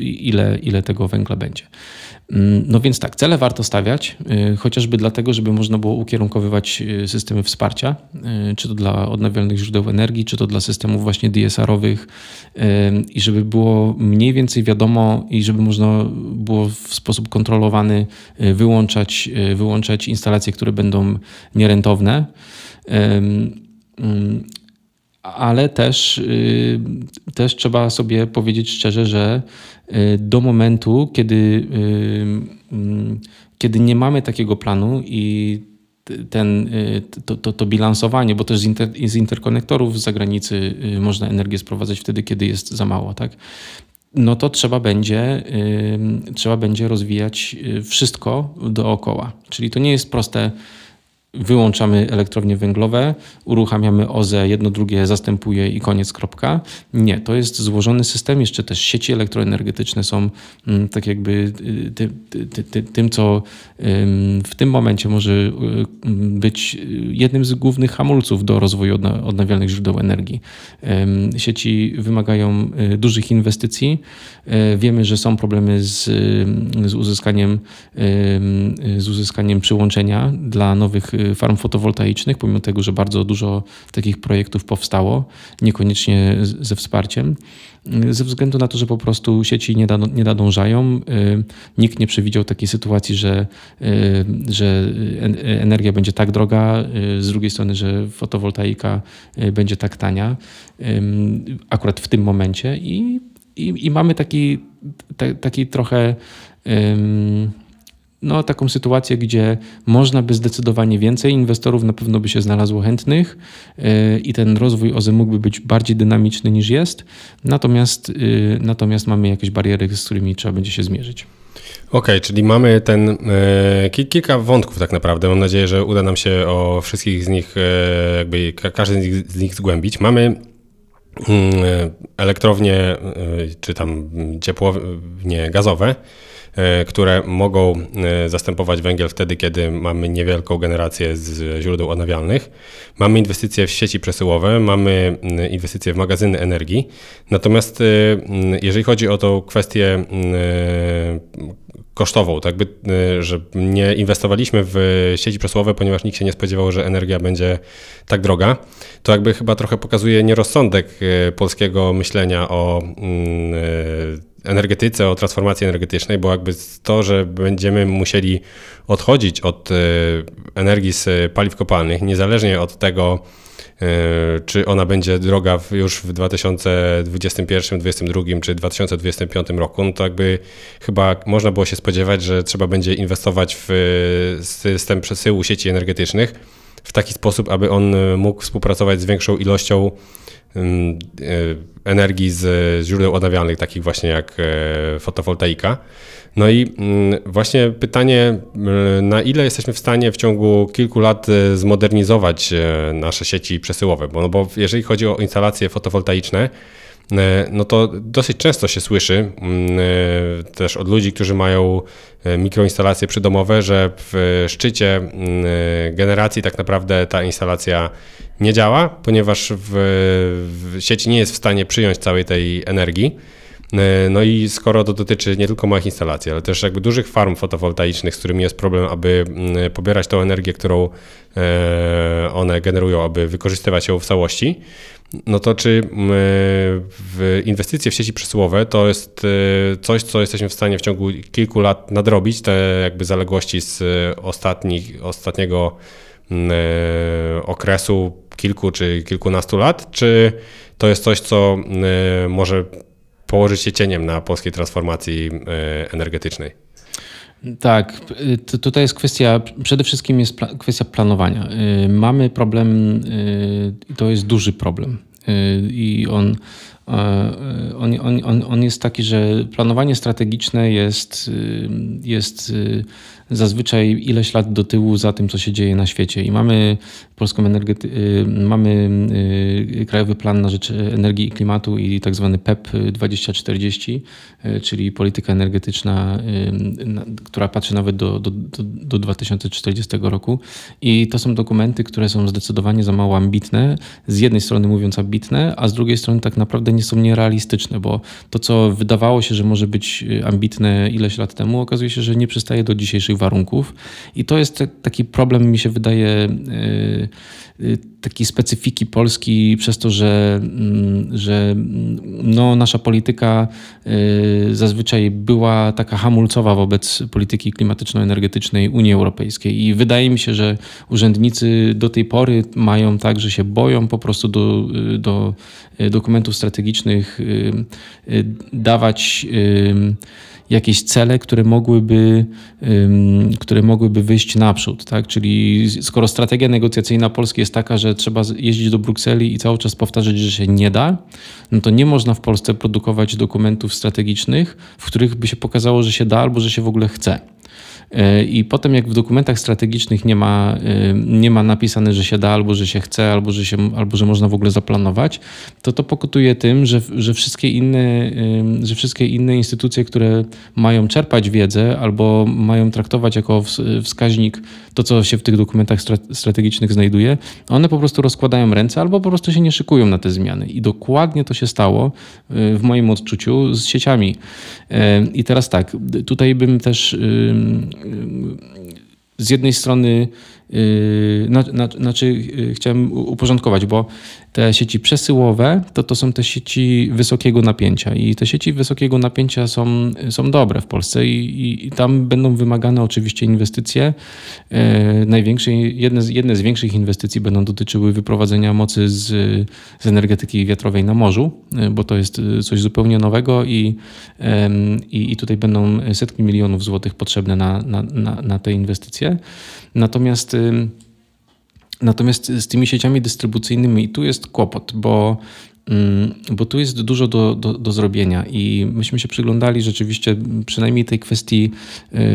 ile, ile tego węgla będzie? Mm, no więc tak, cele warto stawiać, y, chociażby dlatego, żeby można było ukierunkowywać y, systemy wsparcia, y, czy to dla odnawialnych źródeł energii, czy to dla systemów właśnie DSR-owych i żeby było mniej więcej wiadomo i żeby można było w sposób kontrolowany wyłączać, wyłączać instalacje, które będą nierentowne. Mm, ale też, też trzeba sobie powiedzieć szczerze, że Y, do momentu, kiedy, y, mm, kiedy nie mamy takiego planu i ten, y, to, to, to bilansowanie, bo też z, inter, z interkonektorów z zagranicy można energię sprowadzać wtedy, kiedy jest za mało, tak? no to trzeba będzie, trzeba będzie rozwijać wszystko dookoła. Czyli to nie jest proste wyłączamy elektrownie węglowe, uruchamiamy OZE, jedno drugie zastępuje i koniec, kropka. Nie, to jest złożony system, jeszcze też sieci elektroenergetyczne są mm, tak jakby y, ty, ty, ty, tym, co w tym momencie może y, być jednym z głównych hamulców do rozwoju odnawialnych źródeł energii. Sieci wymagają y, dużych inwestycji. Wiemy, że są problemy z, z uzyskaniem, z uzyskaniem przyłączenia dla nowych farm fotowoltaicznych, pomimo tego, że bardzo dużo takich projektów powstało, niekoniecznie ze wsparciem, ze względu na to, że po prostu sieci nie, nadążają. Y, nikt nie przewidział takiej sytuacji, że, y, że energia będzie tak droga, y, z drugiej strony, że fotowoltaika będzie tak tania, akurat w tym momencie i, i, i mamy taki, taki trochę no, taką sytuację, gdzie można by zdecydowanie więcej, inwestorów na pewno by się znalazło chętnych yy, i ten rozwój OZE mógłby być bardziej dynamiczny niż jest, natomiast, yy, natomiast mamy jakieś bariery, z którymi trzeba będzie się zmierzyć. Okej, okay, czyli mamy ten e, kilka wątków tak naprawdę. Mam nadzieję, że uda nam się o wszystkich z nich, jakby każdy z nich, z nich zgłębić. Mamy elektrownie czy tam ciepłownie gazowe, które mogą zastępować węgiel wtedy, kiedy mamy niewielką generację z źródeł odnawialnych. Mamy inwestycje w sieci przesyłowe, mamy inwestycje w magazyny energii. Natomiast jeżeli chodzi o tą kwestię kosztową, tak by, że nie inwestowaliśmy w sieci przesyłowe, ponieważ nikt się nie spodziewał, że energia będzie tak droga. To jakby chyba trochę pokazuje nierozsądek polskiego myślenia o mm, energetyce, o transformacji energetycznej, bo jakby to, że będziemy musieli odchodzić od energii z paliw kopalnych, niezależnie od tego, E, czy ona będzie droga już w 2021, 2022 czy 2025 roku, no to jakby chyba można było się spodziewać, że trzeba będzie inwestować w system przesyłu sieci energetycznych w taki sposób, aby on mógł współpracować z większą ilością e, energii z źródeł odnawialnych, takich właśnie jak e, fotowoltaika. No i mm, właśnie pytanie, mm, na ile jesteśmy w stanie w ciągu kilku lat e, zmodernizować e, nasze sieci przesyłowe? Bo, no bo jeżeli chodzi o instalacje fotowoltaiczne, e, no to dosyć często się słyszy mm, też od ludzi, którzy mają mikroinstalacje przydomowe, że w szczycie generacji tak naprawdę ta instalacja nie działa, ponieważ w, w sieć nie jest w stanie przyjąć całej tej energii. E, no i skoro to dotyczy nie tylko małych instalacji, ale też jakby dużych farm fotowoltaicznych, z którymi jest problem, aby mm, pobierać tą energię, którą e, one generują, aby wykorzystywać ją w całości, no to czy w inwestycje w sieci przesyłowe to jest e, coś, co jesteśmy w stanie w ciągu kilku lat nadrobić, te jakby zaległości z ostatnich, ostatniego mm, okresu kilku czy kilkunastu lat, czy to jest coś, co może położyć się cieniem na polskiej transformacji energetycznej. Tak, to, tutaj jest kwestia, przede wszystkim jest pla, kwestia planowania. E, mamy problem, i to jest duży problem. I on, on, on, on jest taki, że planowanie strategiczne jest, jest zazwyczaj ileś lat do tyłu za tym, co się dzieje na świecie. I mamy polską energety- y, mamy y, Krajowy Plan na rzecz Energii i Klimatu i tak zwany PEP 2040, y, czyli polityka energetyczna, która patrzy nawet do, do, do 2040 roku. I to są dokumenty, które są zdecydowanie za mało ambitne. Z jednej strony mówiąc ambitne, a z drugiej strony tak naprawdę nie są nierealistyczne, bo to, co wydawało się, że może być ambitne ileś lat temu, okazuje się, że nie przystaje do dzisiejszych warunków. I to jest taki problem, mi się wydaje, y, y, takiej specyfiki Polski przez to, że, mm, że mm, no, nasza polityka y, zazwyczaj była taka hamulcowa wobec polityki klimatyczno-energetycznej Unii Europejskiej. I wydaje mi się, że urzędnicy do tej pory mają tak, że się boją po prostu do, do dokumentów strategicznych dawać jakieś cele, które mogłyby, które mogłyby wyjść naprzód. Tak? Czyli skoro strategia negocjacyjna Polski jest taka, że trzeba jeździć do Brukseli i cały czas powtarzać, że się nie da, no to nie można w Polsce produkować dokumentów strategicznych, w których by się pokazało, że się da albo że się w ogóle chce. I potem, jak w dokumentach strategicznych nie ma, e, nie ma napisane, że się da, albo że się chce, albo że, się, albo że można w ogóle zaplanować, to to pokutuje tym, że, że, wszystkie inne, że wszystkie inne instytucje, które mają czerpać wiedzę albo mają traktować jako wskaźnik to, co się w tych dokumentach strategicznych znajduje, one po prostu rozkładają ręce albo po prostu się nie szykują na te zmiany. I dokładnie to się stało e, w moim odczuciu z sieciami. I teraz tak, tutaj bym też z jednej strony znaczy chciałem uporządkować, bo te sieci przesyłowe to, to są te sieci wysokiego napięcia i te sieci wysokiego napięcia są, są dobre w Polsce i, i, i tam będą wymagane oczywiście inwestycje. E, największe, jedne, z, jedne z większych inwestycji będą dotyczyły wyprowadzenia mocy z, z energetyki wiatrowej na morzu, e, bo to jest coś zupełnie nowego i, i, i tutaj będą setki milionów złotych potrzebne na, na, na, na te inwestycje. Natomiast Natomiast z tymi sieciami dystrybucyjnymi tu jest kłopot, bo bo tu jest dużo do, do, do, zrobienia i myśmy się przyglądali rzeczywiście przynajmniej tej kwestii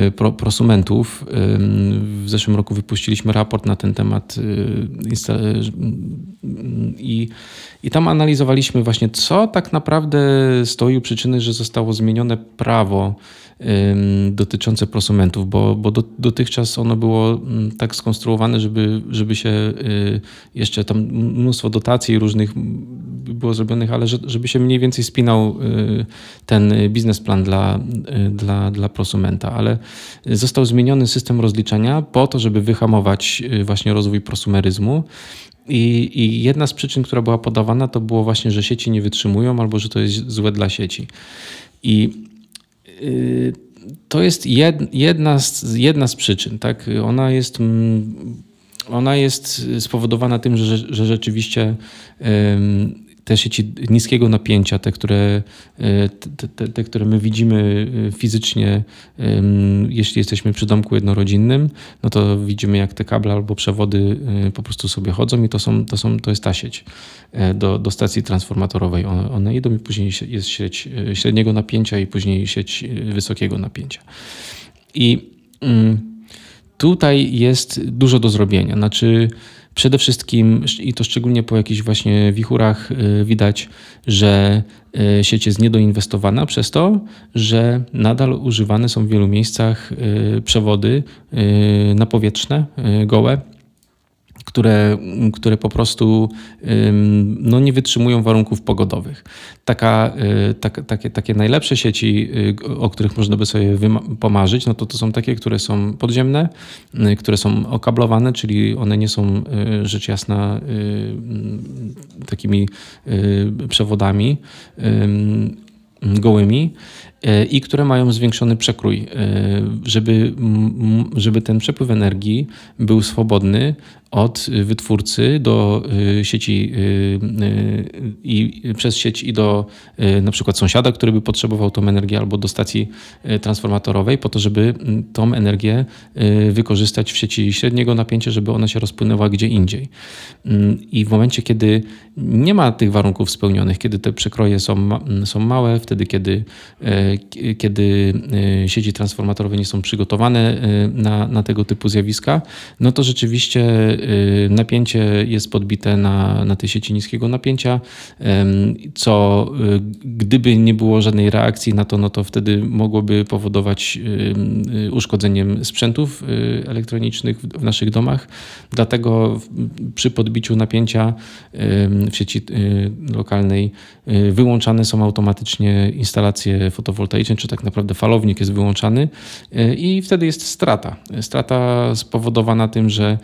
y, pro, prosumentów. W zeszłym roku wypuściliśmy raport na ten temat y, i, i tam analizowaliśmy właśnie, co tak naprawdę stoi u przyczyny, że zostało zmienione prawo dotyczące prosumentów, bo, bo do, dotychczas ono było mm, tak skonstruowane, żeby, żeby się jeszcze tam mnóstwo dotacji różnych było zrobionych, ale żeby się mniej więcej spinał y, ten biznesplan dla, y, dla, dla prosumenta, ale został zmieniony system rozliczania po to, żeby wyhamować właśnie rozwój prosumeryzmu. I, I, jedna z przyczyn, która była podawana, to było właśnie, że sieci nie wytrzymują albo że to jest złe dla sieci. I Y, to jest jedna z, jedna z przyczyn. Tak? Ona, jest, mm, ona jest spowodowana tym, że, że rzeczywiście te sieci niskiego napięcia, te, które, e, te, te, te, które my widzimy e, fizycznie, jeśli jesteśmy przy domku jednorodzinnym, no to widzimy jak te kable albo przewody e, po prostu sobie chodzą i to, są, to, są, to jest ta sieć do, do stacji transformatorowej. One, one idą i później jest sieć średniego napięcia i później sieć wysokiego napięcia. I mm, tutaj jest dużo do zrobienia. Znaczy, Przede wszystkim, i to szczególnie po jakichś właśnie wichurach, y, widać, że y, sieć jest niedoinwestowana przez to, że nadal używane są w wielu miejscach y, przewody napowietrzne, gołe które, które po prostu no, nie wytrzymują warunków pogodowych. Taka, y, tak, takie, takie najlepsze sieci, y, o których można by sobie pomarzyć, no to to są takie, które są podziemne, y, które są okablowane, czyli one nie są rzecz jasna takimi przewodami gołymi i które mają zwiększony przekrój, żeby, żeby ten przepływ energii był swobodny od wytwórcy do y, sieci i przez sieć i do na przykład sąsiada, który by potrzebował tą energię albo do stacji transformatorowej po to, żeby tą energię wykorzystać w sieci średniego napięcia, żeby ona się rozpłynęła gdzie indziej. Mm, I w momencie, kiedy nie ma tych warunków spełnionych, kiedy te przekroje są, są małe, wtedy, kiedy, kiedy sieci transformatorowe nie są przygotowane na, na tego typu zjawiska, no to rzeczywiście Y, napięcie jest podbite na, na tej sieci niskiego napięcia, co y, gdyby nie było żadnej reakcji na to, no to wtedy mogłoby powodować y, uszkodzeniem sprzętów elektronicznych w naszych domach. Dlatego przy podbiciu napięcia w sieci lokalnej wyłączane są automatycznie instalacje fotowoltaiczne, czy tak naprawdę falownik jest wyłączany i wtedy jest strata. Strata spowodowana tym, że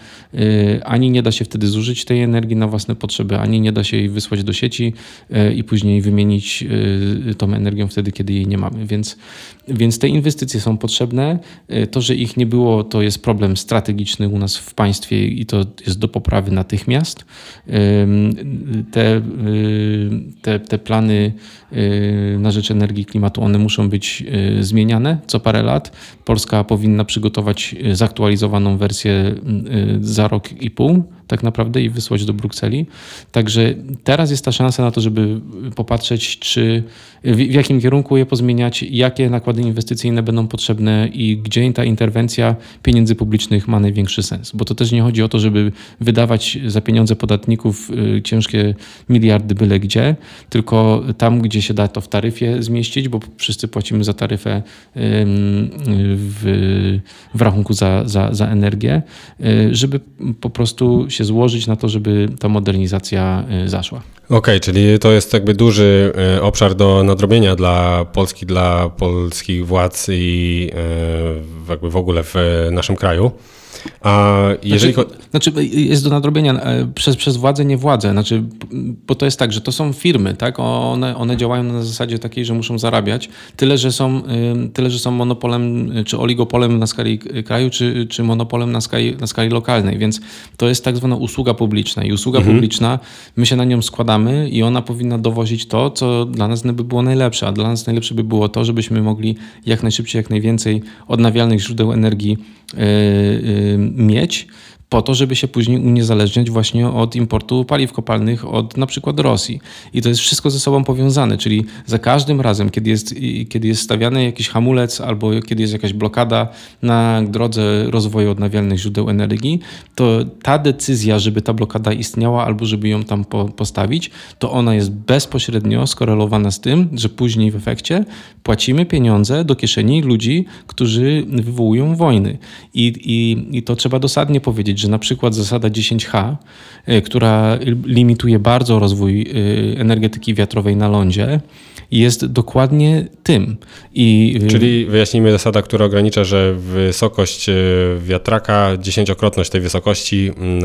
ani nie da się wtedy zużyć tej energii na własne potrzeby, ani nie da się jej wysłać do sieci e, i później wymienić e, tą energią wtedy, kiedy jej nie mamy. Więc, więc te inwestycje są potrzebne. E, to, że ich nie było, to jest problem strategiczny u nas w państwie i to jest do poprawy natychmiast. Te, te, te plany na rzecz energii klimatu, one muszą być zmieniane co parę lat. Polska powinna przygotować zaktualizowaną wersję za rok i pół tak naprawdę i wysłać do Brukseli. Także teraz jest ta szansa na to, żeby popatrzeć, czy w, w jakim kierunku je pozmieniać, jakie nakłady inwestycyjne będą potrzebne i gdzie ta interwencja pieniędzy publicznych ma największy sens. Bo to też nie chodzi o to, żeby wydawać za pieniądze podatników y, ciężkie miliardy byle gdzie, tylko tam, gdzie się da to w taryfie zmieścić, bo wszyscy płacimy za taryfę w, w rachunku za, za, za energię, y, żeby po prostu się złożyć na to, żeby ta modernizacja y, zaszła. Okej, okay, czyli to jest jakby duży y, obszar do nadrobienia dla Polski, dla polskich władz i y, jakby w ogóle w naszym kraju. A jeżeli... Znaczy, znaczy, jest do nadrobienia e, przez, przez władzę, nie władzę. Znaczy, bo to jest tak, że to są firmy, tak? One, one działają na zasadzie takiej, że muszą zarabiać. Tyle, że są, tyle, że są monopolem czy oligopolem na skali kraju, czy, czy monopolem na skali, na skali lokalnej. Więc to jest tak zwana usługa publiczna. I usługa mhm. publiczna, my się na nią składamy i ona powinna dowozić to, co dla nas by było najlepsze. A dla nas najlepsze by było to, żebyśmy mogli jak najszybciej, jak najwięcej odnawialnych źródeł energii mieć po to, żeby się później uniezależniać właśnie od importu paliw kopalnych od na przykład Rosji. I to jest wszystko ze sobą powiązane, czyli za każdym razem, kiedy jest, kiedy jest stawiany jakiś hamulec albo kiedy jest jakaś blokada na drodze rozwoju odnawialnych źródeł energii, to ta decyzja, żeby ta blokada istniała albo żeby ją tam po, postawić, to ona jest bezpośrednio skorelowana z tym, że później w efekcie płacimy pieniądze do kieszeni ludzi, którzy wywołują wojny. I, i, i to trzeba dosadnie powiedzieć, że na przykład zasada 10H, y, która limituje bardzo rozwój y, energetyki wiatrowej na lądzie, jest dokładnie tym. I, y, Czyli wyjaśnijmy zasada, która ogranicza, że wysokość wiatraka, dziesięciokrotność tej wysokości mm,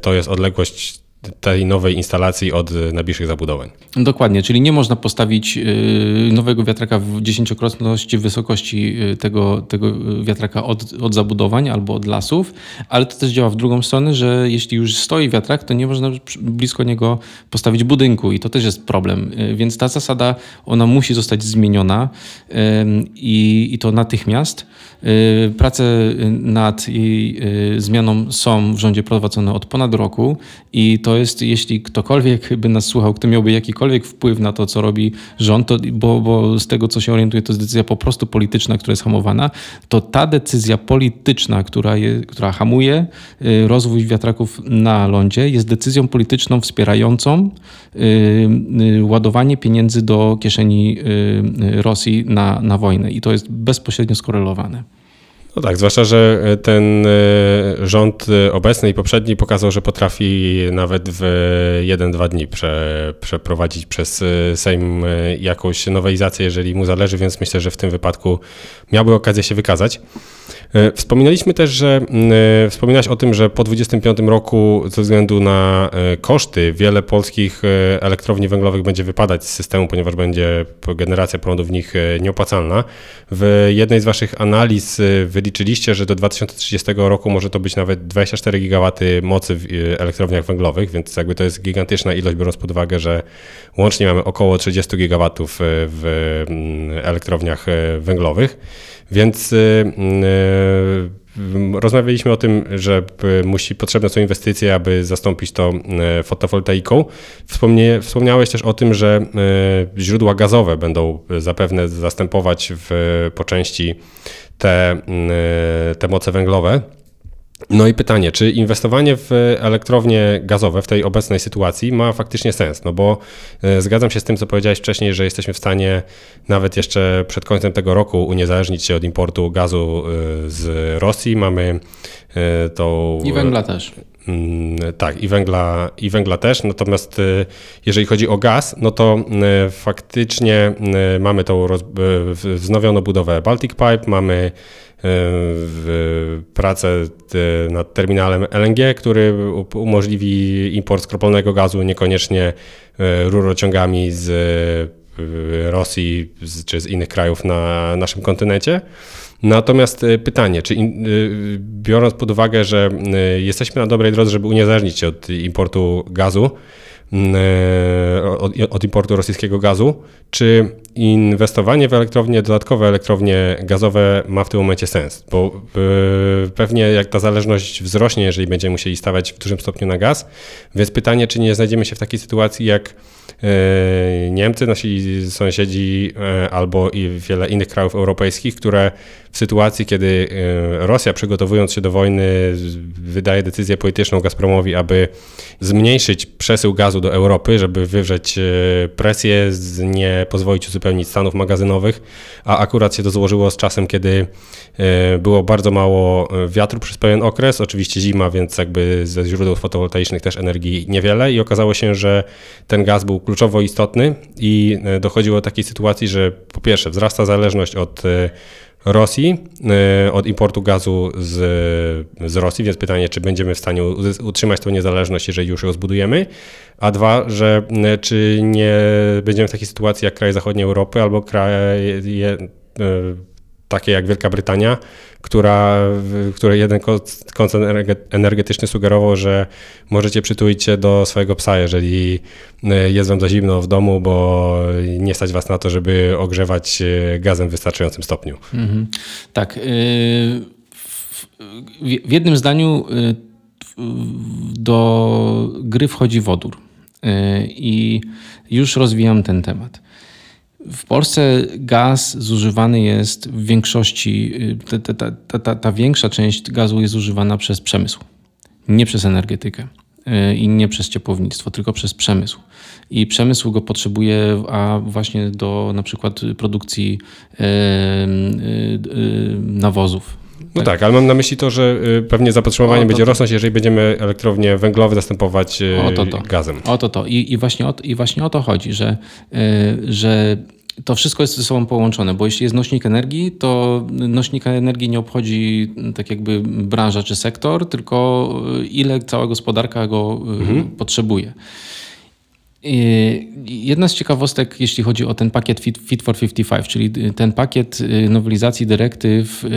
to jest odległość tej nowej instalacji od najbliższych zabudowań. Dokładnie, czyli nie można postawić y, nowego wiatraka w dziesięciokrotności wysokości y, tego, tego wiatraka od, od zabudowań albo od lasów, ale to też działa w drugą stronę, że jeśli już stoi wiatrak, to nie można blisko niego postawić budynku i to też jest problem. Y, więc ta zasada, ona musi zostać zmieniona i, i to natychmiast. Prace nad jej zmianą są w rządzie prowadzone od ponad roku i to to jest, jeśli ktokolwiek by nas słuchał, kto miałby jakikolwiek wpływ na to, co robi rząd, to, bo, bo z tego, co się orientuje, to jest decyzja po prostu polityczna, która jest hamowana, to ta decyzja polityczna, która, je, która hamuje y, rozwój wiatraków na lądzie, jest decyzją polityczną wspierającą y, y, ładowanie pieniędzy do kieszeni Rosji na, na wojnę. I to jest bezpośrednio skorelowane. No tak, zwłaszcza, że e, ten e, rząd e, obecny i poprzedni pokazał, że potrafi nawet w 1-2 dni prze, przeprowadzić przez Sejm jakąś nowelizację, jeżeli mu zależy, więc myślę, że w tym wypadku miałby okazję się wykazać. E, wspominaliśmy też, że e, wspominałeś o tym, że po 2025 roku ze względu na e, koszty wiele polskich elektrowni węglowych będzie wypadać z systemu, ponieważ będzie generacja prądu w nich nieopłacalna. W jednej z waszych analiz wyliczyliście, że do 2030 roku może to być nawet 24 gigawaty mocy w elektrowniach węglowych, więc jakby to jest gigantyczna ilość, biorąc pod uwagę, że łącznie mamy około 30 gigawatów w elektrowniach węglowych. Więc y, y, rozmawialiśmy o tym, że musi, potrzebne są inwestycje, aby zastąpić to y, fotowoltaiką. Wspomnie, wspomniałeś też o tym, że źródła gazowe będą zapewne zastępować w, po części te, te moce węglowe. No i pytanie, czy inwestowanie w elektrownie gazowe w tej obecnej sytuacji ma faktycznie sens? No bo e, zgadzam się z tym, co powiedziałeś wcześniej, że jesteśmy w stanie nawet jeszcze przed końcem tego roku uniezależnić się od importu gazu e, z Rosji. Mamy e, to. I węgla też. Mm, tak, i węgla, i węgla też. Natomiast jeżeli chodzi o gaz, no to faktycznie mamy tą wznowioną budowę Baltic Pipe, mamy pracę nad terminalem LNG, który umożliwi import skroplonego gazu, niekoniecznie e, rurociągami z e, Rosji czy z innych krajów na naszym kontynencie. Natomiast e, pytanie, czy biorąc pod uwagę, że jesteśmy na dobrej drodze, żeby uniezależnić się od importu gazu, od importu rosyjskiego gazu, czy inwestowanie w elektrownie, dodatkowe elektrownie gazowe ma w tym momencie sens? Bo pewnie jak ta zależność wzrośnie, jeżeli będziemy musieli stawać w dużym stopniu na gaz, więc pytanie, czy nie znajdziemy się w takiej sytuacji jak e, Niemcy, nasi sąsiedzi e, albo i wiele innych krajów europejskich, które w sytuacji, kiedy e, Rosja przygotowując się do wojny wydaje decyzję polityczną Gazpromowi, aby zmniejszyć przesył gazu do Europy, żeby wywrzeć presję, nie pozwolić uzupełnić stanów magazynowych, a akurat się to złożyło z czasem, kiedy e, było bardzo mało e, wiatru przez pewien okres, oczywiście zima, więc jakby ze źródeł fotowoltaicznych też energii niewiele. I okazało się, że ten gaz był kluczowo istotny i e, dochodziło do takiej sytuacji, że po pierwsze wzrasta zależność od Rosji, od importu gazu z, z Rosji, więc pytanie, czy będziemy w stanie utrzymać tą niezależność, jeżeli już ją zbudujemy, a dwa, że czy nie będziemy w takiej sytuacji jak kraje zachodniej Europy albo kraje e, takie jak Wielka Brytania, która, której jeden koncern energetyczny sugerował, że możecie przytulić się do swojego psa, jeżeli e, jest wam za zimno w domu, bo nie stać was na to, żeby ogrzewać e, gazem w wystarczającym stopniu. Mhm. Tak. W jednym zdaniu do gry wchodzi wodór. I już rozwijam ten temat. W Polsce gaz zużywany jest w większości, ta, ta, ta, ta, większa część gazu jest używana przez przemysł, nie przez energetykę i nie przez ciepłownictwo, tylko przez przemysł. I przemysł go potrzebuje, a właśnie do na przykład produkcji nawozów. No tak. ale mam na myśli to, że y, pewnie zapotrzebowanie o, będzie to, rosnąć, jeżeli będziemy elektrownie węglowe zastępować y, o to, to. gazem. O to to. I, i, właśnie o, I właśnie o to chodzi, że, y, że to wszystko jest ze sobą połączone, bo jeśli jest nośnik energii, to nośnika energii nie obchodzi tak jakby branża czy sektor, tylko ile cała gospodarka go mhm. potrzebuje. Jedna z ciekawostek, jeśli chodzi o ten pakiet Fit, for 55, czyli ten pakiet y, nowelizacji dyrektyw y,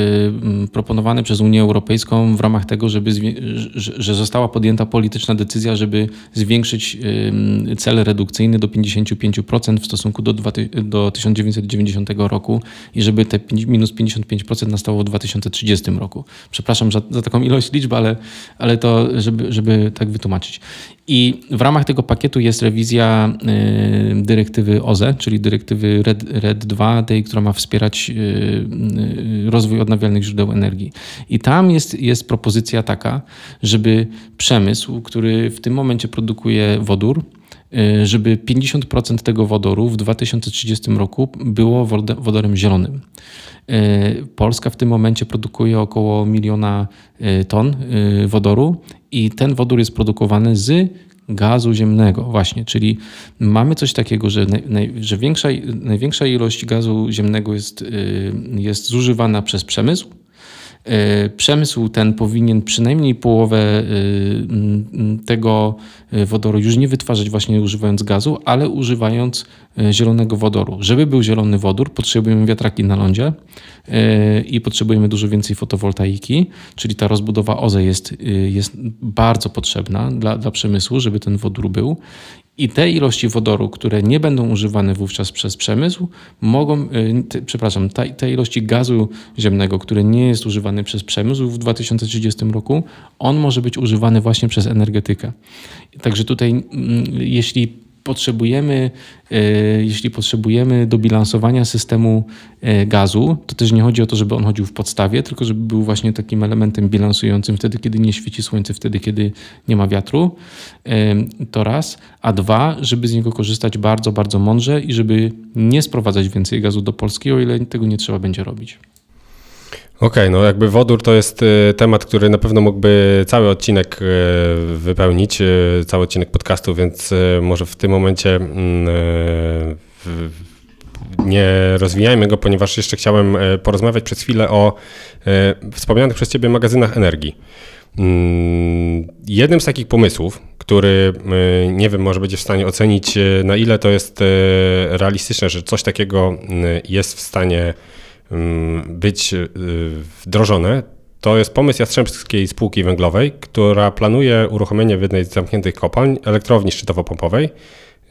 proponowany przez Unię Europejską w ramach tego, żeby, że została podjęta polityczna decyzja, żeby zwiększyć cel redukcyjny do 55% w stosunku do, do 1990 roku i żeby te minus 55% nastało w 2030 roku. Przepraszam za, za taką ilość liczb, ale, ale to, żeby, żeby tak wytłumaczyć. I w ramach tego pakietu jest rewizja y, dyrektywy OZE, czyli dyrektywy RED, RED 2, tej, która ma wspierać y, y, rozwój odnawialnych źródeł energii. I tam jest, jest propozycja taka, żeby przemysł, który w tym momencie produkuje wodór, żeby 50% tego wodoru w 2030 roku było wodorem zielonym. Polska w tym momencie produkuje około miliona ton wodoru i ten wodór jest produkowany z gazu ziemnego, właśnie, czyli mamy coś takiego, że, naj, że większa, największa ilość gazu ziemnego jest, y, jest zużywana przez przemysł, przemysł ten powinien przynajmniej połowę e, tego e, wodoru już nie wytwarzać właśnie używając gazu, ale używając zielonego wodoru. Żeby był zielony wodór, potrzebujemy wiatraki na lądzie i potrzebujemy dużo więcej fotowoltaiki, czyli ta rozbudowa OZE jest, jest bardzo potrzebna dla, dla przemysłu, żeby ten wodór był. I te ilości wodoru, które nie będą używane wówczas przez przemysł, mogą, y, te, przepraszam, te, te ilości gazu ziemnego, który nie jest używany przez przemysł w 2030 roku, on może być używany właśnie przez energetykę. Także tutaj, mm, jeśli potrzebujemy, e, jeśli potrzebujemy do bilansowania systemu e, gazu, to też nie chodzi o to, żeby on chodził w podstawie, tylko żeby był właśnie takim elementem bilansującym wtedy, kiedy nie świeci słońce, wtedy, kiedy nie ma wiatru. E, to raz. A dwa, żeby z niego korzystać bardzo, bardzo mądrze i żeby nie sprowadzać więcej gazu do Polski, o ile tego nie trzeba będzie robić. Okej, okay, no jakby wodór to jest y, temat, który na pewno mógłby cały odcinek y, wypełnić, y, cały odcinek podcastu, więc może w tym momencie mm, nie rozwijajmy go, ponieważ jeszcze chciałem porozmawiać przez chwilę o wspomnianych przez Ciebie magazynach energii. Mm, jednym z takich pomysłów, który nie wiem, może będzie w stanie ocenić, na ile to jest realistyczne, że coś takiego jest w stanie być y, wdrożone, to jest pomysł Jastrzębskiej Spółki Węglowej, która planuje uruchomienie w jednej z zamkniętych kopalń elektrowni szczytowo-pompowej.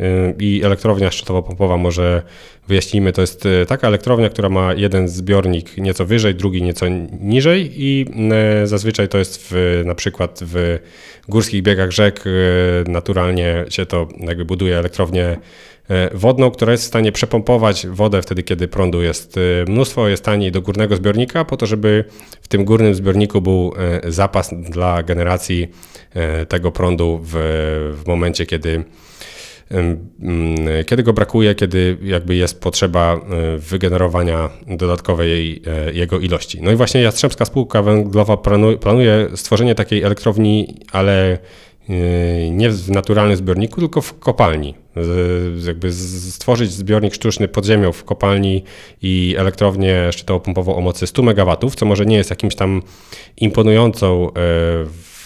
Y, I elektrownia szczytowo-pompowa, może wyjaśnijmy, to jest y, taka elektrownia, która ma jeden zbiornik nieco wyżej, drugi nieco niżej i zazwyczaj to jest w, na przykład w górskich biegach rzek naturalnie się to jakby buduje elektrownię E, wodną, która jest w stanie przepompować wodę wtedy, kiedy prądu jest e, mnóstwo, jest taniej do górnego zbiornika, po to, żeby w tym górnym zbiorniku był e, zapas dla generacji tego prądu w, w momencie, kiedy kiedy go brakuje, kiedy jakby jest potrzeba wygenerowania dodatkowej jego ilości. No i właśnie Jastrzębska Spółka Węglowa planuje stworzenie takiej elektrowni, ale nie w naturalnym zbiorniku, tylko w kopalni jakby stworzyć zbiornik sztuczny pod ziemią w kopalni i elektrownię szczytowo-pompową o mocy 100 MW, co może nie jest jakimś tam imponującą e,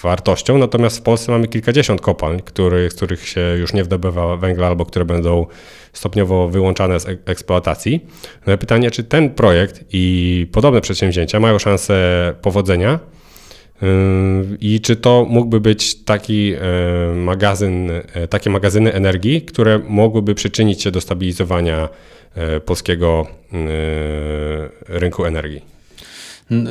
wartością, natomiast w Polsce mamy kilkadziesiąt kopalń, który, z których się już nie wdobywa węgla albo które będą stopniowo wyłączane z eksploatacji. No pytanie, czy ten projekt i podobne przedsięwzięcia mają szansę powodzenia? Yy, I czy to mógłby być taki yy, magazyn, yy, takie magazyny energii, które mogłyby przyczynić się do stabilizowania polskiego rynku energii?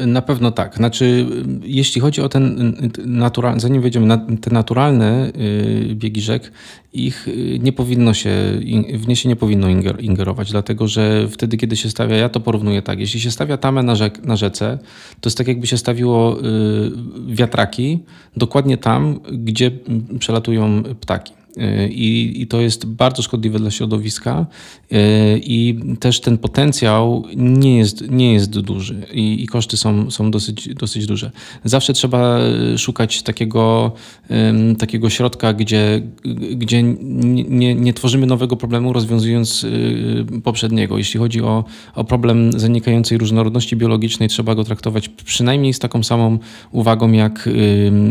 Na pewno tak. Znaczy, jeśli chodzi o ten naturalny, zanim wejdziemy na te naturalne y, biegi rzek, ich y, nie powinno się, w nie się nie powinno ingerować, dlatego że wtedy, kiedy się stawia, ja to porównuję tak, jeśli się stawia tamę na, rzek, na rzece, to jest tak jakby się stawiło y, wiatraki dokładnie tam, gdzie przelatują ptaki. I, I, to jest bardzo szkodliwe dla środowiska i też ten potencjał nie jest, nie jest duży i, i koszty są, są dosyć, dosyć duże. Zawsze trzeba szukać takiego, takiego środka, gdzie, gdzie nie, nie tworzymy nowego problemu, rozwiązując y, poprzedniego. Jeśli chodzi o, o problem zanikającej różnorodności biologicznej, trzeba go traktować przynajmniej z taką samą uwagą jak,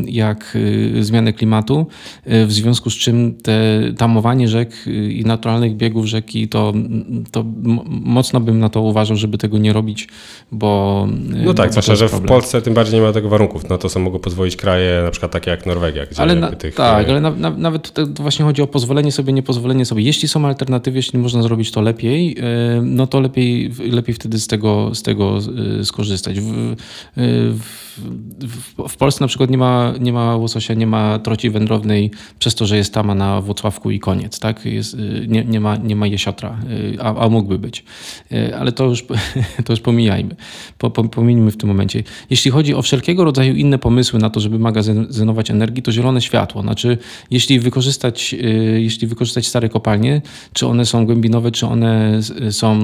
jak zmiany klimatu, w związku z czym te tamowanie rzek i naturalnych biegów rzeki, to, to mocno bym na to uważał, żeby tego nie robić, bo. No tak, zwłaszcza, że w Polsce tym bardziej nie ma tego warunków. No to są mogą pozwolić kraje, na przykład takie jak Norwegia, gdzie ale na, tych... Tak, ale na, na, nawet to właśnie chodzi o pozwolenie sobie, niepozwolenie sobie. Jeśli są alternatywy, jeśli można zrobić to lepiej, no to lepiej, lepiej wtedy z tego, z tego skorzystać. W, w, w, w Polsce na przykład nie ma, nie ma łososia, nie ma troci wędrownej przez to, że jest tama na Włocławku i koniec. Tak? Jest, nie, nie, ma, nie ma jesiotra, a, a mógłby być. Ale to już, to już pomijajmy. Po, po, pominijmy w tym momencie. Jeśli chodzi o wszelkiego rodzaju inne pomysły na to, żeby magazynować energię, to zielone światło. Znaczy, jeśli wykorzystać, jeśli wykorzystać stare kopalnie, czy one są głębinowe, czy one są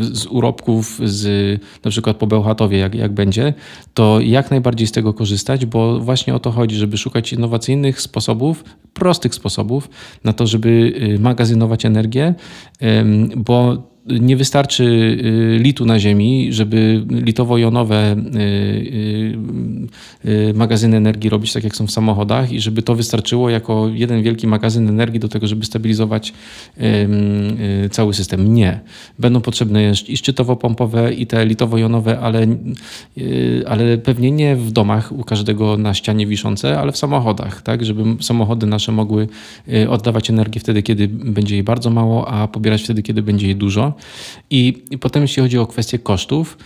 z urobków, z na przykład po Bełchatowie, jak, jak będzie, to jak najbardziej z tego korzystać, bo właśnie o to chodzi, żeby szukać innowacyjnych sposobów, prostych sposobów na to, żeby y, magazynować energię, bo nie wystarczy y, litu na Ziemi, żeby litowo-jonowe y, y, magazyny energii robić tak, jak są w samochodach i żeby to wystarczyło jako jeden wielki magazyn energii do tego, żeby stabilizować cały system. Nie. Będą potrzebne i szczytowo-pompowe, i te litowo-jonowe, ale, ale pewnie nie w domach u każdego na ścianie wiszące, ale w samochodach, tak, żeby samochody nasze mogły oddawać energię wtedy, kiedy będzie jej bardzo mało, a pobierać wtedy, kiedy będzie jej dużo. I, I, potem jeśli chodzi o kwestię kosztów,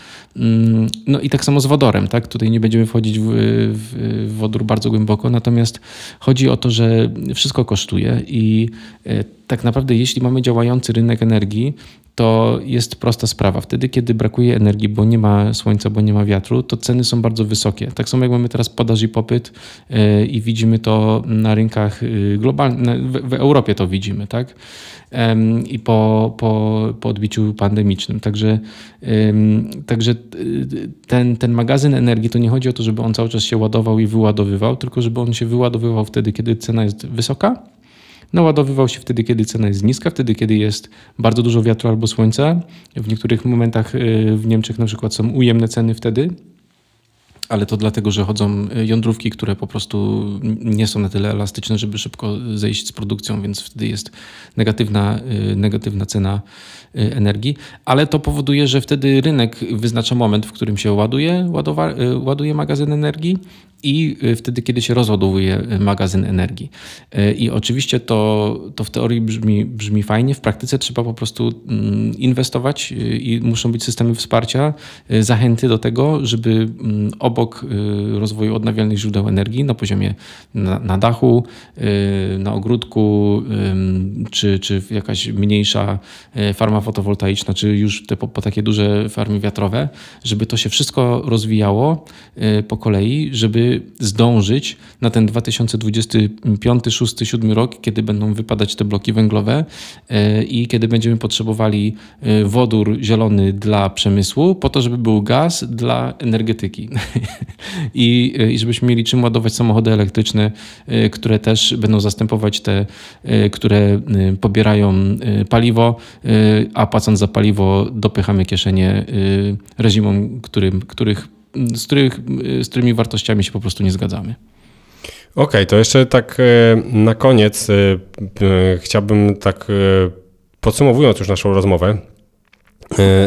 no i tak samo z wodorem, tak? Tutaj nie będziemy wchodzić w, w, w wodór bardzo głęboko, natomiast chodzi o to, że wszystko kosztuje i e, tak naprawdę jeśli mamy działający rynek energii, to jest prosta sprawa. Wtedy, kiedy brakuje energii, bo nie ma słońca, bo nie ma wiatru, to ceny są bardzo wysokie. Tak samo jak mamy teraz podaż i popyt e, i widzimy to na rynkach e, globalnych, w Europie to widzimy, tak? i po, po, po odbiciu pandemicznym. Także, także ten, ten magazyn energii to nie chodzi o to, żeby on cały czas się ładował i wyładowywał, tylko żeby on się wyładowywał wtedy, kiedy cena jest wysoka. Naładowywał się wtedy, kiedy cena jest niska, wtedy, kiedy jest bardzo dużo wiatru albo słońca. W niektórych momentach y, w Niemczech na przykład są ujemne ceny wtedy ale to dlatego, że chodzą e, jądrówki, które po prostu nie są na tyle elastyczne, żeby szybko zejść z produkcją, więc wtedy jest negatywna, e, negatywna cena e, energii, ale to powoduje, że wtedy rynek wyznacza moment, w którym się ładuje, ładuje magazyn energii i y, wtedy, kiedy się rozładowuje y, magazyn energii. Y, I oczywiście to, to w teorii brzmi, brzmi fajnie, w praktyce trzeba po prostu mm, inwestować i muszą być systemy wsparcia, zachęty do tego, żeby mm, obok rozwoju odnawialnych źródeł energii na poziomie na, na dachu, na ogródku, czy, czy jakaś mniejsza farma fotowoltaiczna, czy już te po, po takie duże farmy wiatrowe, żeby to się wszystko rozwijało po kolei, żeby zdążyć na ten 2025, 6, 7 rok, kiedy będą wypadać te bloki węglowe e, i kiedy będziemy potrzebowali e, wodór zielony dla przemysłu, po to, żeby był gaz dla energetyki. I, e, I żebyśmy mieli czym ładować samochody elektryczne, które też będą zastępować te, które pobierają paliwo, a płacąc za paliwo dopychamy kieszenie reżimom, którym, których z, których, z którymi wartościami się po prostu nie zgadzamy. Okej, okay, to jeszcze tak e, na koniec e, e, chciałbym tak podsumowując już naszą rozmowę,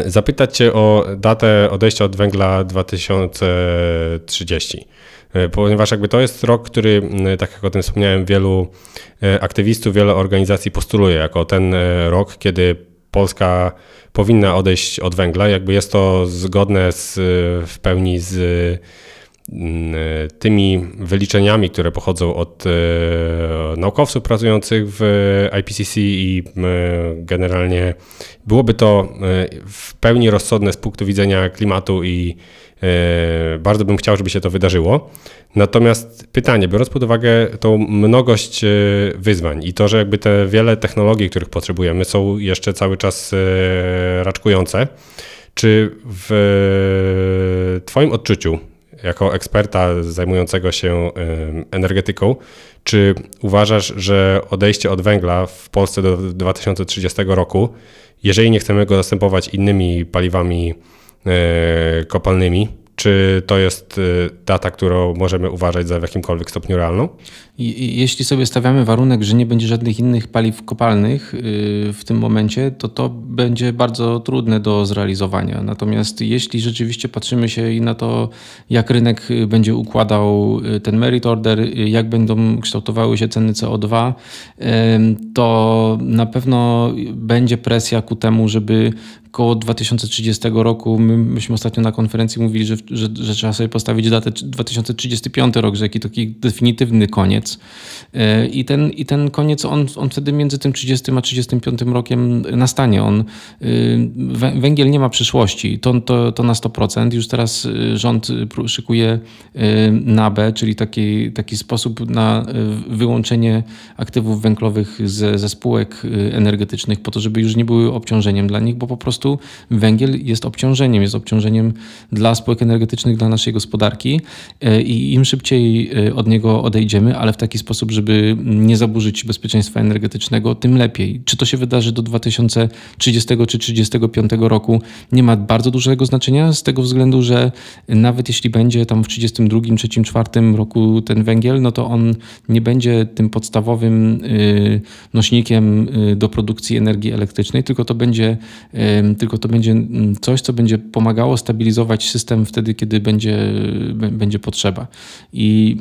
zapytać Cię o datę odejścia od węgla 2030. Ponieważ jakby to jest rok, który, tak jak o tym wspomniałem, wielu aktywistów, wiele organizacji postuluje jako ten rok, kiedy Polska powinna odejść od węgla. Jakby jest to zgodne z, w pełni z mm, tymi wyliczeniami, które pochodzą od naukowców pracujących w IPCC i generalnie byłoby to w pełni rozsądne z punktu widzenia klimatu i E, bardzo bym chciał, żeby się to wydarzyło. Natomiast pytanie, biorąc pod uwagę tą mnogość e, wyzwań i to, że jakby te wiele technologii, których potrzebujemy, są jeszcze cały czas e, raczkujące, czy w Twoim odczuciu, jako eksperta zajmującego się energetyką, czy uważasz, że odejście od węgla w Polsce do 2030 roku, jeżeli nie chcemy go zastępować innymi paliwami, E, kopalnymi. Czy to jest e, data, którą możemy uważać za w jakimkolwiek stopniu realną? Jeśli sobie stawiamy warunek, że nie będzie żadnych innych paliw kopalnych y, w tym momencie, to to będzie bardzo trudne do zrealizowania. Natomiast jeśli rzeczywiście patrzymy się i na to, jak rynek będzie układał ten merit order, jak będą kształtowały się ceny CO2, to na pewno będzie presja ku temu, żeby koło 2030 roku, my, myśmy ostatnio na konferencji mówili, że, że, że trzeba sobie postawić datę 2035 rok, że jaki taki definitywny koniec. E, I ten, i ten koniec, on, on wtedy między tym 30 a 35 rokiem nastanie. On, y, węgiel nie ma przyszłości, to, to, to na 100%. Już teraz y, rząd szykuje y, NABE, czyli taki, taki sposób na wyłączenie aktywów węglowych ze, ze spółek energetycznych, po to, żeby już nie były obciążeniem dla nich, bo po prostu prostu węgiel jest obciążeniem, jest obciążeniem dla spółek energetycznych, dla naszej gospodarki e, i im szybciej e, od niego odejdziemy, ale w taki sposób, żeby nie zaburzyć bezpieczeństwa energetycznego, tym lepiej. Czy to się wydarzy do 2030 czy 2035 roku, nie ma bardzo dużego znaczenia z tego względu, że nawet jeśli będzie tam w 32, 3, 4 roku ten węgiel, no to on nie będzie tym podstawowym e, nośnikiem do produkcji energii elektrycznej, tylko to będzie tylko to będzie mm, coś, co będzie pomagało stabilizować system wtedy, kiedy będzie, będzie potrzeba. I,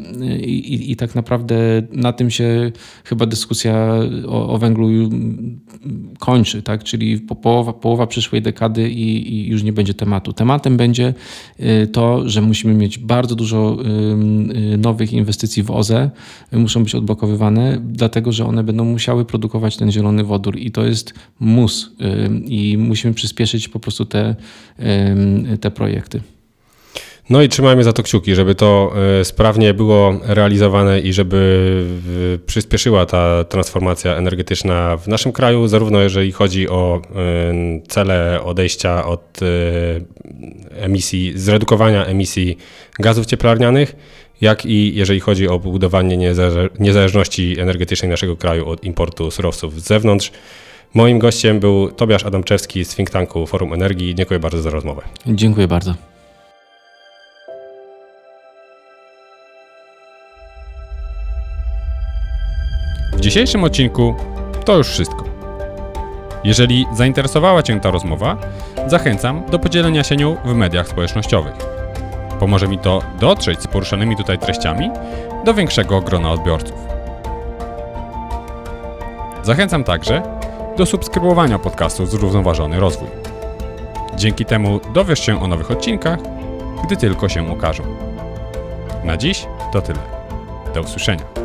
i, i tak naprawdę na tym się chyba dyskusja o, o węglu kończy, tak? czyli połowa, połowa przyszłej dekady i, i już nie będzie tematu. Tematem będzie y, to, że musimy mieć bardzo dużo y, nowych inwestycji w OZE, muszą być odblokowywane, dlatego że one będą musiały produkować ten zielony wodór i to jest mus i musimy przyspieszyć po prostu te, te projekty. No i trzymajmy za to kciuki, żeby to e, sprawnie było realizowane i żeby przyspieszyła ta transformacja energetyczna w naszym kraju, zarówno jeżeli chodzi o cele odejścia od e, emisji, zredukowania emisji gazów cieplarnianych, jak i jeżeli chodzi o budowanie niezależności energetycznej naszego kraju od importu surowców z zewnątrz. Moim gościem był Tobiasz Adamczewski z think tanku Forum Energii. Dziękuję bardzo za rozmowę. Dziękuję bardzo. W dzisiejszym odcinku to już wszystko. Jeżeli zainteresowała Cię ta rozmowa, zachęcam do podzielenia się nią w mediach społecznościowych. Pomoże mi to dotrzeć z poruszanymi tutaj treściami do większego grona odbiorców. Zachęcam także do subskrybowania podcastu Zrównoważony Rozwój. Dzięki temu dowiesz się o nowych odcinkach, gdy tylko się ukażą. Na dziś to tyle. Do usłyszenia.